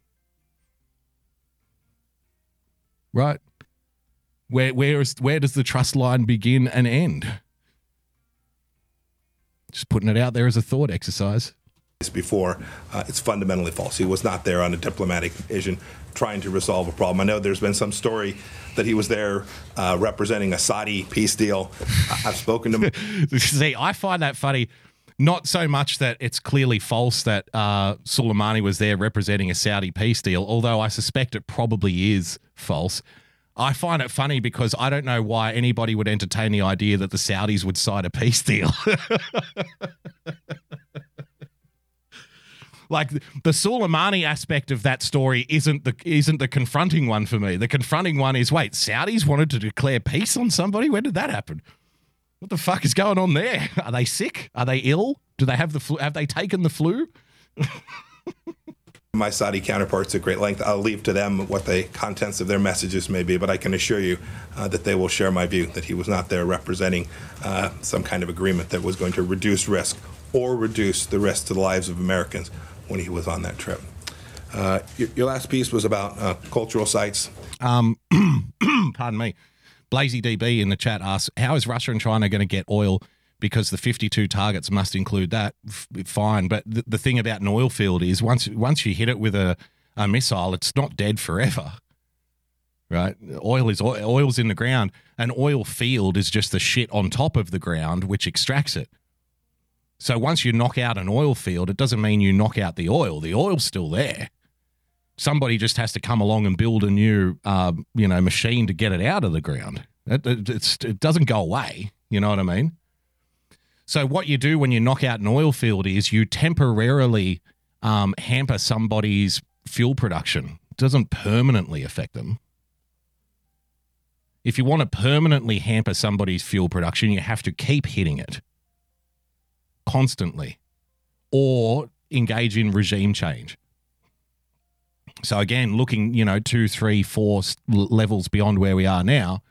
Right. Where where is where does the trust line begin and end? Just putting it out there as a thought exercise. Before, uh, it's fundamentally false. He was not there on a diplomatic mission trying to resolve a problem. I know there's been some story that he was there uh, representing a Saudi peace deal. I've spoken to See, I find that funny. Not so much that it's clearly false that uh, Soleimani was there representing a Saudi peace deal, although I suspect it probably is false. I find it funny because I don't know why anybody would entertain the idea that the Saudis would sign a peace deal. like the Soleimani aspect of that story isn't the isn't the confronting one for me. The confronting one is wait, Saudis wanted to declare peace on somebody? When did that happen? What the fuck is going on there? Are they sick? Are they ill? Do they have the flu? Have they taken the flu? my Saudi counterparts at great length. I'll leave to them what the contents of their messages may be, but I can assure you uh, that they will share my view that he was not there representing uh, some kind of agreement that was going to reduce risk or reduce the risk to the lives of Americans when he was on that trip. Uh, your, your, last piece was about uh, cultural sites. Um, pardon me. Blazy DB in the chat asks, "How is Russia and China going to get oil?" Because the 52 targets must include that. F- fine, but the, the thing about an oil field is once once you hit it with a, a missile, it's not dead forever. Right? Oil is oil's in the ground. An oil field is just the shit on top of the ground which extracts it. So once you knock out an oil field, it doesn't mean you knock out the oil. The oil's still there somebody just has to come along and build a new, uh, you know, machine to get it out of the ground. It, it, it doesn't go away. You know what I mean? So what you do when you knock out an oil field is you temporarily um, hamper somebody's fuel production. It doesn't permanently affect them. If you want to permanently hamper somebody's fuel production, you have to keep hitting it constantly or engage in regime change. So again, looking, you know, two, three, four levels beyond where we are now,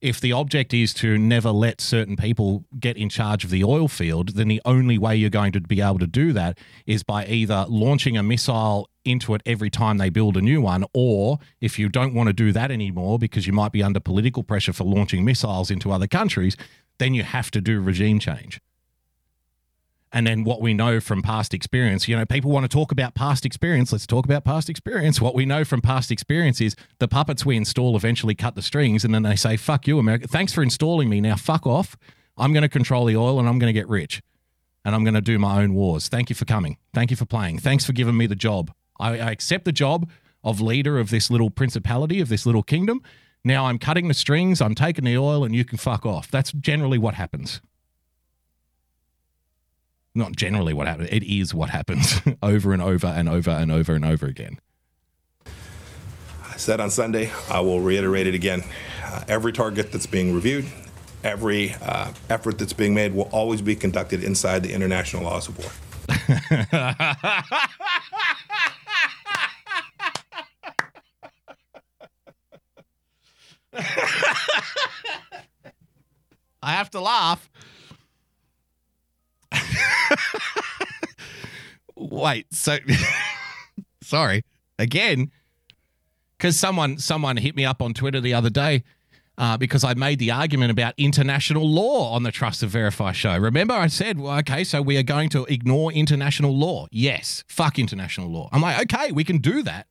if the object is to never let certain people get in charge of the oil field, then the only way you're going to be able to do that is by either launching a missile into it every time they build a new one, or if you don't want to do that anymore because you might be under political pressure for launching missiles into other countries, then you have to do regime change and then what we know from past experience. You know, people want to talk about past experience. Let's talk about past experience. What we know from past experience is the puppets we install eventually cut the strings, and then they say, "Fuck you, America! Thanks for installing me. Now fuck off. I'm going to control the oil, and I'm going to get rich, and I'm going to do my own wars. Thank you for coming. Thank you for playing. Thanks for giving me the job. I, I accept the job of leader of this little principality of this little kingdom." Now I'm cutting the strings, I'm taking the oil, and you can fuck off. That's generally what happens not generally what happens, it is what happens over and over and over and over and over again. I said on Sunday, I will reiterate it again. Uh, every target that's being reviewed, every uh, effort that's being made will always be conducted inside the international laws of war. I have to laugh Wait, so sorry again, because someone someone hit me up on Twitter the other day uh, because I made the argument about international law on the Trust of Verify show. Remember, I said, well, okay, so we are going to ignore international law. Yes, fuck international law. I'm like, okay, we can do that,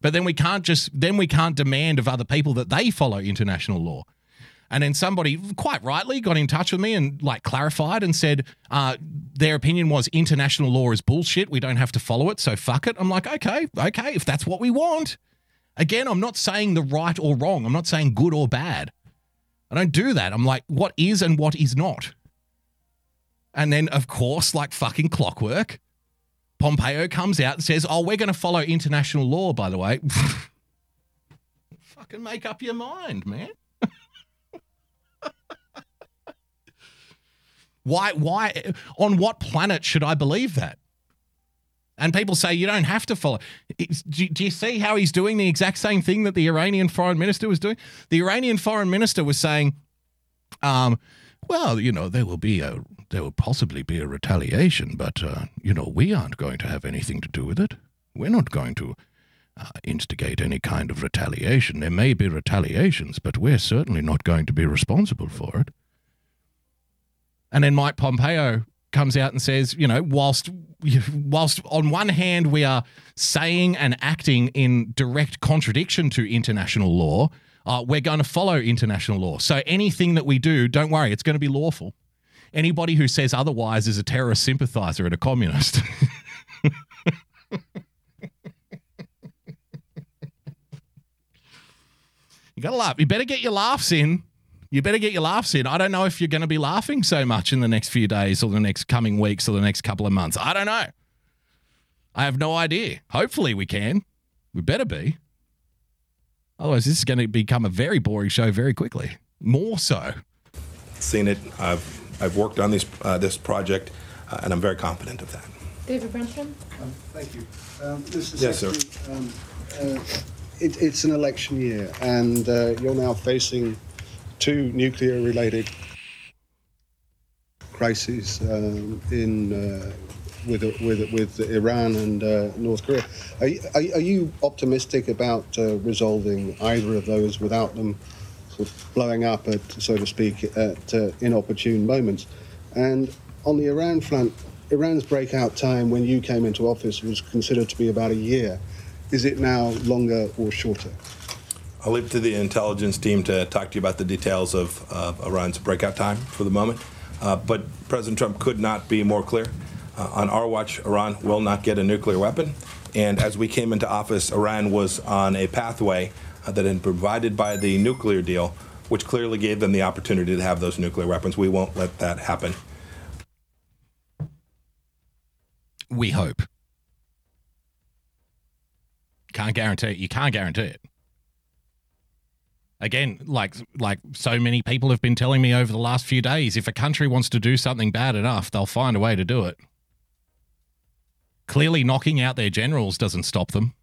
but then we can't just then we can't demand of other people that they follow international law. And then somebody, quite rightly, got in touch with me and like clarified and said uh, their opinion was international law is bullshit. We don't have to follow it. So fuck it. I'm like, okay, okay, if that's what we want. Again, I'm not saying the right or wrong. I'm not saying good or bad. I don't do that. I'm like, what is and what is not. And then, of course, like fucking clockwork, Pompeo comes out and says, oh, we're going to follow international law, by the way. fucking make up your mind, man. Why? Why? On what planet should I believe that? And people say you don't have to follow. Do, do you see how he's doing the exact same thing that the Iranian foreign minister was doing? The Iranian foreign minister was saying, um, "Well, you know, there will be a there will possibly be a retaliation, but uh, you know, we aren't going to have anything to do with it. We're not going to." Uh, instigate any kind of retaliation. There may be retaliations, but we're certainly not going to be responsible for it. And then Mike Pompeo comes out and says, you know, whilst whilst on one hand we are saying and acting in direct contradiction to international law, uh, we're going to follow international law. So anything that we do, don't worry, it's going to be lawful. Anybody who says otherwise is a terrorist sympathizer and a communist. you got to laugh. You better get your laughs in. You better get your laughs in. I don't know if you're going to be laughing so much in the next few days or the next coming weeks or the next couple of months. I don't know. I have no idea. Hopefully, we can. We better be. Otherwise, this is going to become a very boring show very quickly. More so. Seen it. I've I've worked on this uh, this project, uh, and I'm very confident of that. David Brunnstrom? Um, thank you. Um, Mr. Yes, sir. Um, uh, it, it's an election year, and uh, you're now facing two nuclear-related crises um, in uh, with with with Iran and uh, North Korea. Are, are, are you optimistic about uh, resolving either of those without them sort of blowing up, at, so to speak, at uh, inopportune moments? And on the Iran front, Iran's breakout time when you came into office was considered to be about a year. Is it now longer or shorter? I'll leave it to the intelligence team to talk to you about the details of uh, Iran's breakout time for the moment. Uh, but President Trump could not be more clear. Uh, on our watch, Iran will not get a nuclear weapon. And as we came into office, Iran was on a pathway uh, that had been provided by the nuclear deal, which clearly gave them the opportunity to have those nuclear weapons. We won't let that happen. We hope. Can't guarantee it. You can't guarantee it. Again, like like so many people have been telling me over the last few days, if a country wants to do something bad enough, they'll find a way to do it. Clearly, knocking out their generals doesn't stop them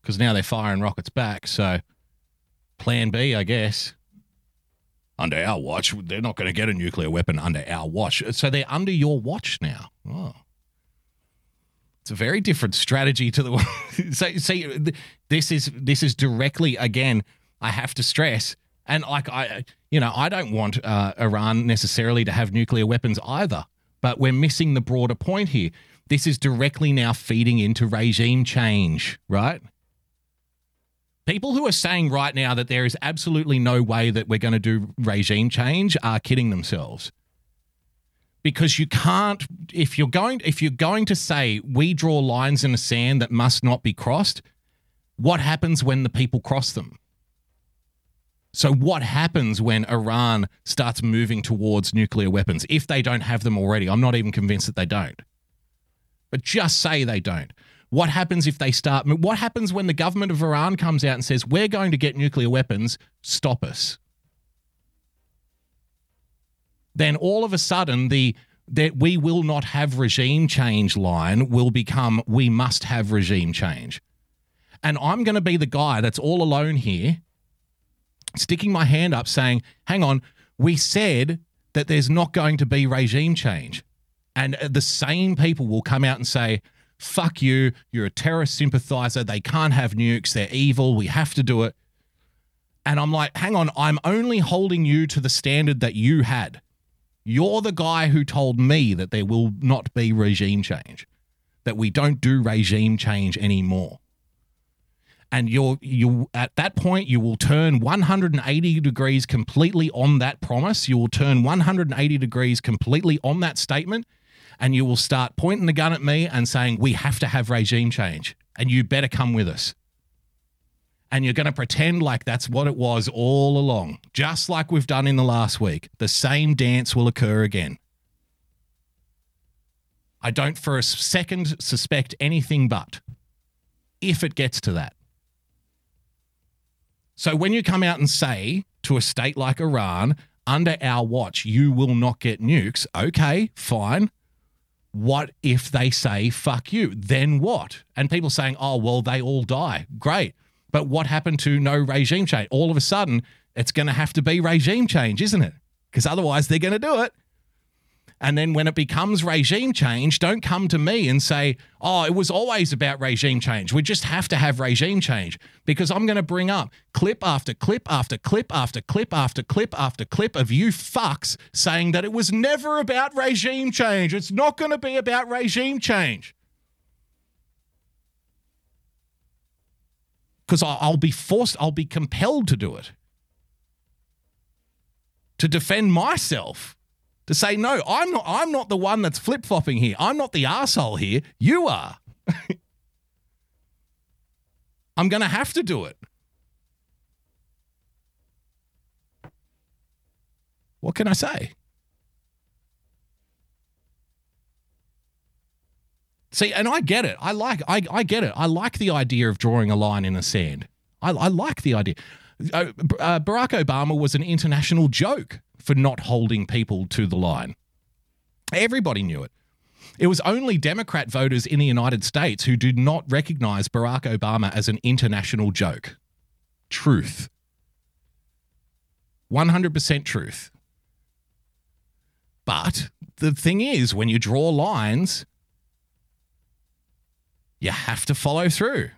because now they're firing rockets back. So, plan B, I guess. Under our watch, they're not going to get a nuclear weapon under our watch. So they're under your watch now. Oh. It's a very different strategy to the one. so, see, this is this is directly again. I have to stress, and like I, you know, I don't want uh, Iran necessarily to have nuclear weapons either. But we're missing the broader point here. This is directly now feeding into regime change, right? People who are saying right now that there is absolutely no way that we're going to do regime change are kidding themselves because you can't if you're going if you're going to say we draw lines in the sand that must not be crossed what happens when the people cross them so what happens when iran starts moving towards nuclear weapons if they don't have them already? I'm not even convinced that they don't. But just say they don't. What happens if they start what happens when the government of iran comes out and says we're going to get nuclear weapons. Stop us. Then all of a sudden the that we will not have regime change line will become we must have regime change. And I'm going to be the guy that's all alone here sticking my hand up saying, "Hang on, we said that there's not going to be regime change." And uh, the same people will come out and say, "Fuck you, you're a terrorist sympathizer. They can't have nukes. They're evil. We have to do it." And I'm like, "Hang on, I'm only holding you to the standard that you had." You're the guy who told me that there will not be regime change, that we don't do regime change anymore. And you're you at that point you will turn 180 degrees completely on that promise. You will turn 180 degrees completely on that statement, and you will start pointing the gun at me and saying we have to have regime change, and you better come with us and you're going to pretend like that's what it was all along, just like we've done in the last week. The same dance will occur again. I don't for a second suspect anything but if it gets to that. So when you come out and say to a state like Iran, under our watch, you will not get nukes, okay, fine. What if they say, fuck you? Then what? And people saying, oh, well, they all die. Great. But what happened to no regime change? All of a sudden, it's going to have to be regime change, isn't it? Because otherwise, they're going to do it. And then when it becomes regime change, don't come to me and say, oh, it was always about regime change. We just have to have regime change because I'm going to bring up clip after clip after clip after clip after clip after clip of you fucks saying that it was never about regime change. It's not going to be about regime change. because I'll be forced, I'll be compelled to do it to defend myself to say, no, I'm not I'm not the one that's flip-flopping here. I'm not the asshole here. You are. I'm gonna have to do it. What can I say? See, and I get it. I like I, I get it. I like the idea of drawing a line in the sand. I, I like the idea. Uh, uh, Barack Obama was an international joke for not holding people to the line. Everybody knew it. It was only Democrat voters in the United States who did not recognize Barack Obama as an international joke. Truth. 100% truth. But the thing is, when you draw lines, you have to follow through.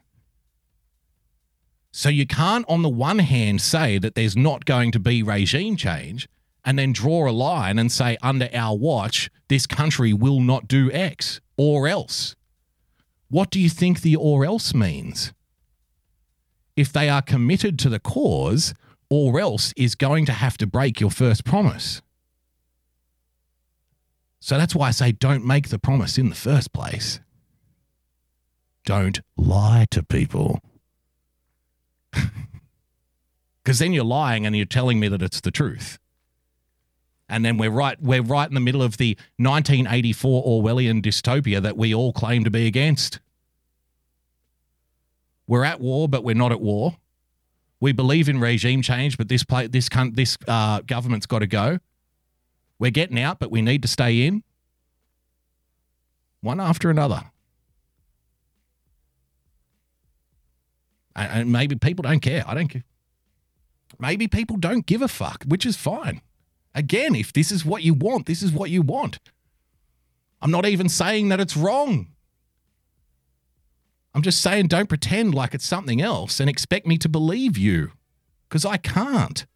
So you can't, on the one hand, say that there's not going to be regime change and then draw a line and say, under our watch, this country will not do X or else. What do you think the or else means? If they are committed to the cause, or else is going to have to break your first promise. So that's why I say don't make the promise in the first place. Don't lie to people. Because then you're lying and you're telling me that it's the truth. And then we're right we're right in the middle of the 1984 Orwellian dystopia that we all claim to be against. We're at war, but we're not at war. We believe in regime change, but this play, this this uh, government's got to go. We're getting out, but we need to stay in. One after another. And maybe people don't care. I don't care. Maybe people don't give a fuck, which is fine. Again, if this is what you want, this is what you want. I'm not even saying that it's wrong. I'm just saying don't pretend like it's something else and expect me to believe you because I can't.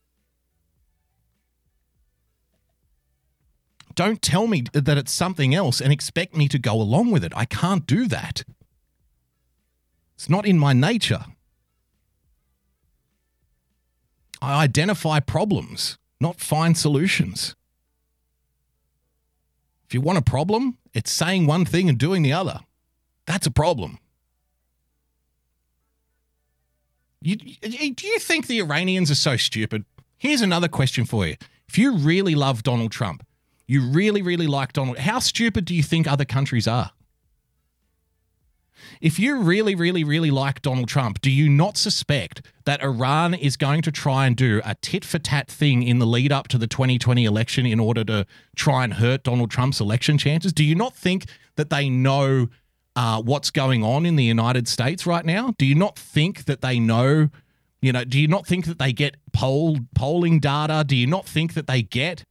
Don't tell me that it's something else and expect me to go along with it. I can't do that. It's not in my nature. I identify problems, not find solutions. If you want a problem, it's saying one thing and doing the other. That's a problem. You, do you think the Iranians are so stupid? Here's another question for you. If you really love Donald Trump, you really, really like Donald, how stupid do you think other countries are? If you really, really, really like Donald Trump, do you not suspect that Iran is going to try and do a tit for tat thing in the lead up to the 2020 election in order to try and hurt Donald Trump's election chances? Do you not think that they know uh, what's going on in the United States right now? Do you not think that they know? You know, do you not think that they get poll polling data? Do you not think that they get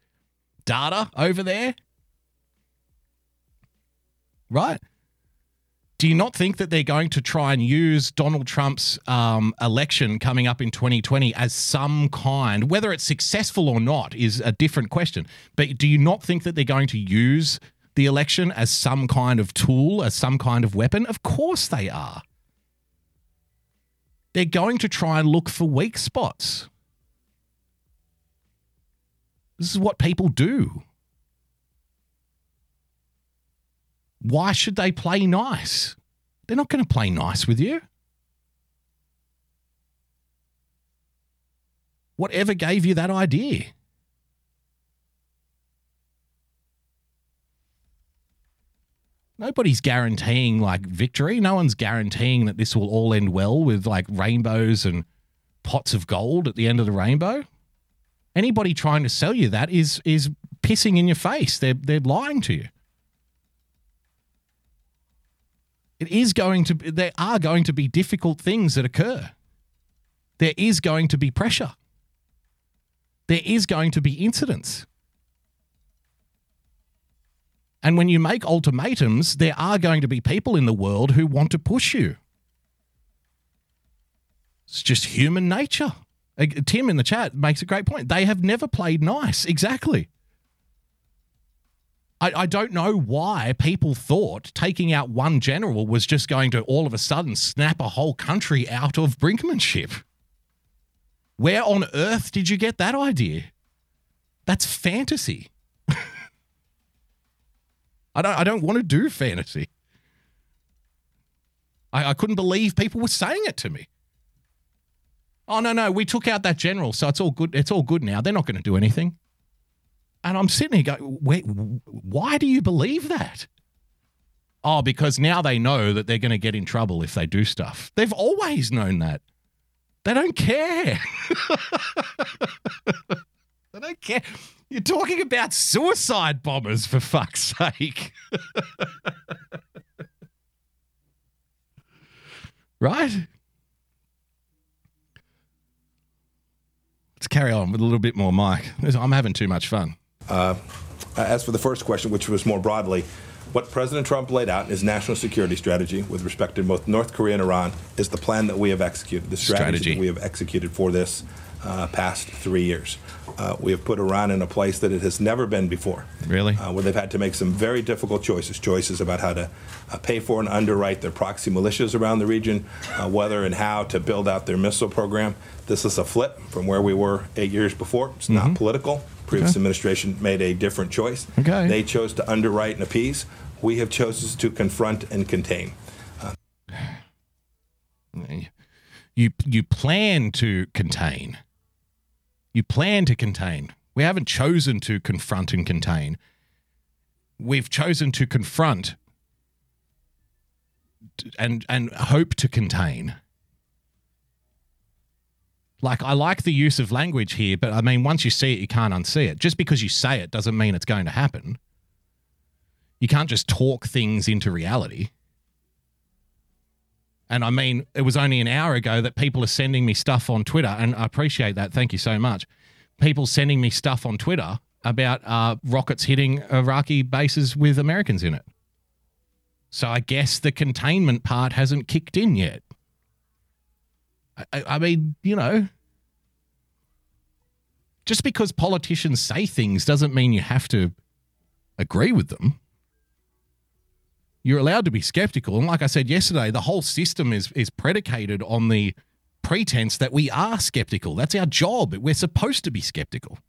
data over there? Right? Do you not think that they're going to try and use Donald Trump's um, election coming up in 2020 as some kind, whether it's successful or not, is a different question. But do you not think that they're going to use the election as some kind of tool, as some kind of weapon? Of course they are. They're going to try and look for weak spots. This is what people do. Why should they play nice? They're not going to play nice with you. Whatever gave you that idea? Nobody's guaranteeing like victory. No one's guaranteeing that this will all end well with like rainbows and pots of gold at the end of the rainbow. Anybody trying to sell you that is is pissing in your face. They're they're lying to you. It is going to there are going to be difficult things that occur. There is going to be pressure. There is going to be incidents. And when you make ultimatums, there are going to be people in the world who want to push you. It's just human nature. Tim in the chat makes a great point. They have never played nice. Exactly. I, I don't know why people thought taking out one general was just going to all of a sudden snap a whole country out of brinkmanship. Where on earth did you get that idea? That's fantasy. I don't. I don't want to do fantasy. I, I couldn't believe people were saying it to me. Oh no, no, we took out that general, so it's all good. It's all good now. They're not going to do anything. And I'm sitting here going, why do you believe that? Oh, because now they know that they're going to get in trouble if they do stuff. They've always known that. They don't care. they don't care. You're talking about suicide bombers, for fuck's sake. right? Let's carry on with a little bit more, Mike. I'm having too much fun. Uh, as for the first question, which was more broadly, what President Trump laid out in his national security strategy with respect to both North Korea and Iran is the plan that we have executed, the strategy, Strategy. that we have executed for this uh, past three years. Uh, we have put Iran in a place that it has never been before. Really? Uh, where they've had to make some very difficult choices, choices about how to uh, pay for and underwrite their proxy militias around the region, uh, whether and how to build out their missile program. This is a flip from where we were eight years before. It's not political. Previous Okay. administration made a different choice. Okay. They chose to underwrite and appease. We have chosen to confront and contain. You you plan to contain. You plan to contain. We haven't chosen to confront and contain. We've chosen to confront and and hope to contain. Like I like the use of language here, but I mean once you see it you can't unsee it. Just because you say it doesn't mean it's going to happen. You can't just talk things into reality. And I mean, it was only an hour ago that people are sending me stuff on Twitter, and I appreciate that. Thank you so much. People sending me stuff on Twitter about uh, rockets hitting Iraqi bases with Americans in it. So I guess the containment part hasn't kicked in yet. I, I, I mean, you know, just because politicians say things doesn't mean you have to agree with them you're allowed to be skeptical. And like I said yesterday, the whole system is is predicated on the pretense that we are skeptical. That's our job. We're supposed to be skeptical.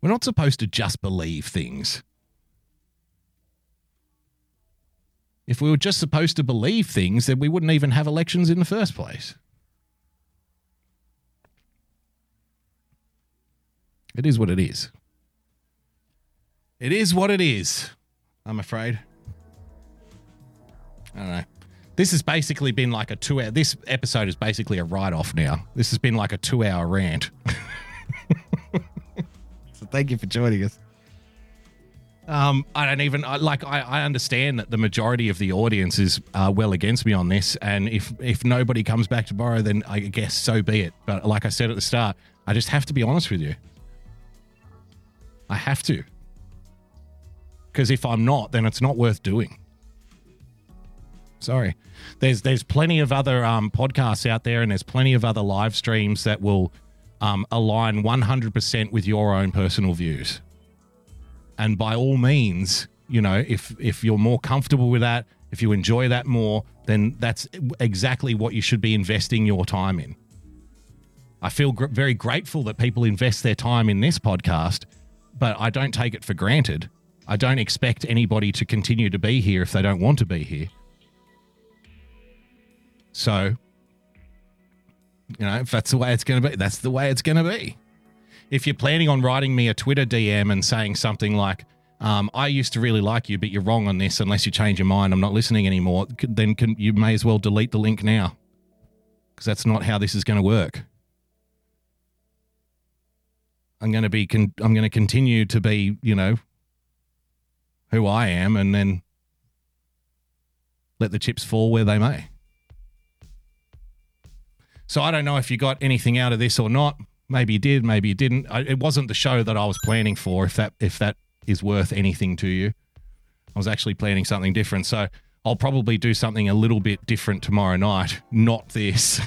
We're not supposed to just believe things. If we were just supposed to believe things, then we wouldn't even have elections in the first place. It is what it is. It is what it is, I'm afraid. I don't know. This has basically been like a two hour. This episode is basically a write off now. This has been like a two hour rant. so thank you for joining us. Um, I don't even I, like. I, I understand that the majority of the audience is uh, well against me on this, and if if nobody comes back tomorrow, then I guess so be it. But like I said at the start, I just have to be honest with you. I have to, because if I'm not, then it's not worth doing. Sorry, there's there's plenty of other um, podcasts out there, and there's plenty of other live streams that will um, align 100% with your own personal views. And by all means you know if if you're more comfortable with that if you enjoy that more then that's exactly what you should be investing your time in. I feel gr- very grateful that people invest their time in this podcast but i don't take it for granted i don't expect anybody to continue to be here if they don't want to be here so you know if that's the way it's going to be that's the way it's going to be if you're planning on writing me a Twitter DM and saying something like, um, "I used to really like you, but you're wrong on this. Unless you change your mind, I'm not listening anymore," then can, you may as well delete the link now, because that's not how this is going to work. I'm going to be, con- I'm going to continue to be, you know, who I am, and then let the chips fall where they may. So I don't know if you got anything out of this or not. Maybe you did, maybe you didn't. I, it wasn't the show that I was planning for. If that if that is worth anything to you, I was actually planning something different. So I'll probably do something a little bit different tomorrow night. Not this.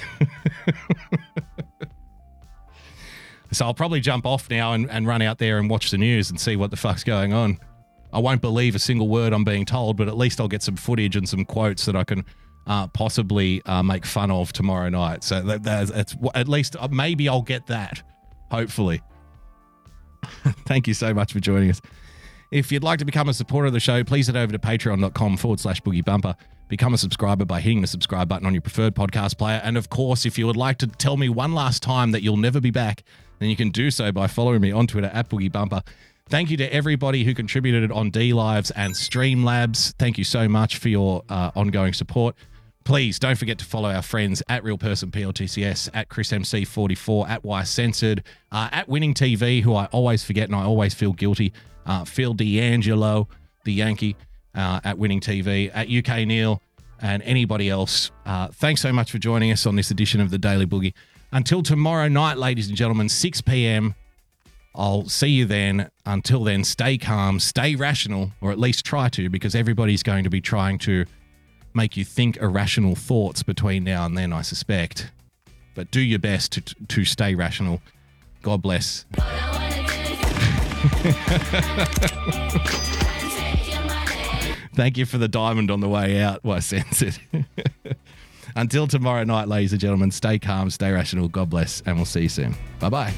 so I'll probably jump off now and, and run out there and watch the news and see what the fuck's going on. I won't believe a single word I'm being told, but at least I'll get some footage and some quotes that I can uh, possibly uh, make fun of tomorrow night. So that, that's, that's at least uh, maybe I'll get that, hopefully. Thank you so much for joining us. If you'd like to become a supporter of the show, please head over to patreon.com forward slash boogie bumper. Become a subscriber by hitting the subscribe button on your preferred podcast player. And of course, if you would like to tell me one last time that you'll never be back, then you can do so by following me on Twitter at boogie bumper. Thank you to everybody who contributed on D Lives and Streamlabs. Thank you so much for your uh, ongoing support. Please don't forget to follow our friends at Real Person PLTCS, at Chris MC44, at Y Censored, uh, at Winning TV, who I always forget and I always feel guilty. Uh, Phil D'Angelo, the Yankee, uh, at Winning TV, at UK Neil, and anybody else. Uh, thanks so much for joining us on this edition of the Daily Boogie. Until tomorrow night, ladies and gentlemen, 6 p.m. I'll see you then. Until then, stay calm, stay rational, or at least try to, because everybody's going to be trying to make you think irrational thoughts between now and then, I suspect. But do your best to, to stay rational. God bless. Thank you for the diamond on the way out. Well, I sense it. Until tomorrow night, ladies and gentlemen, stay calm, stay rational. God bless, and we'll see you soon. Bye bye.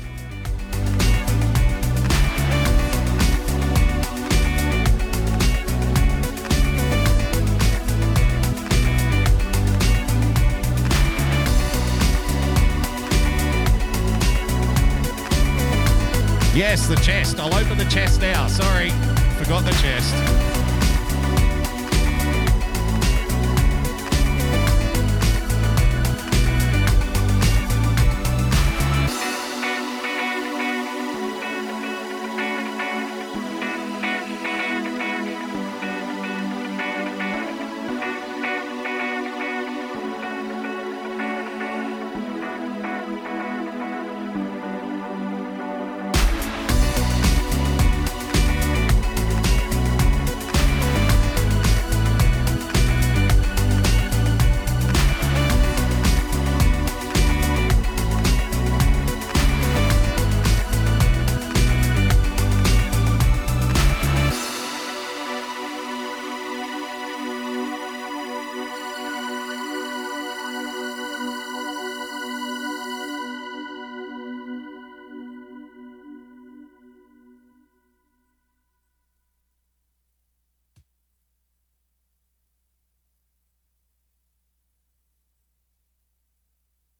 Yes, the chest. I'll open the chest now. Sorry, forgot the chest.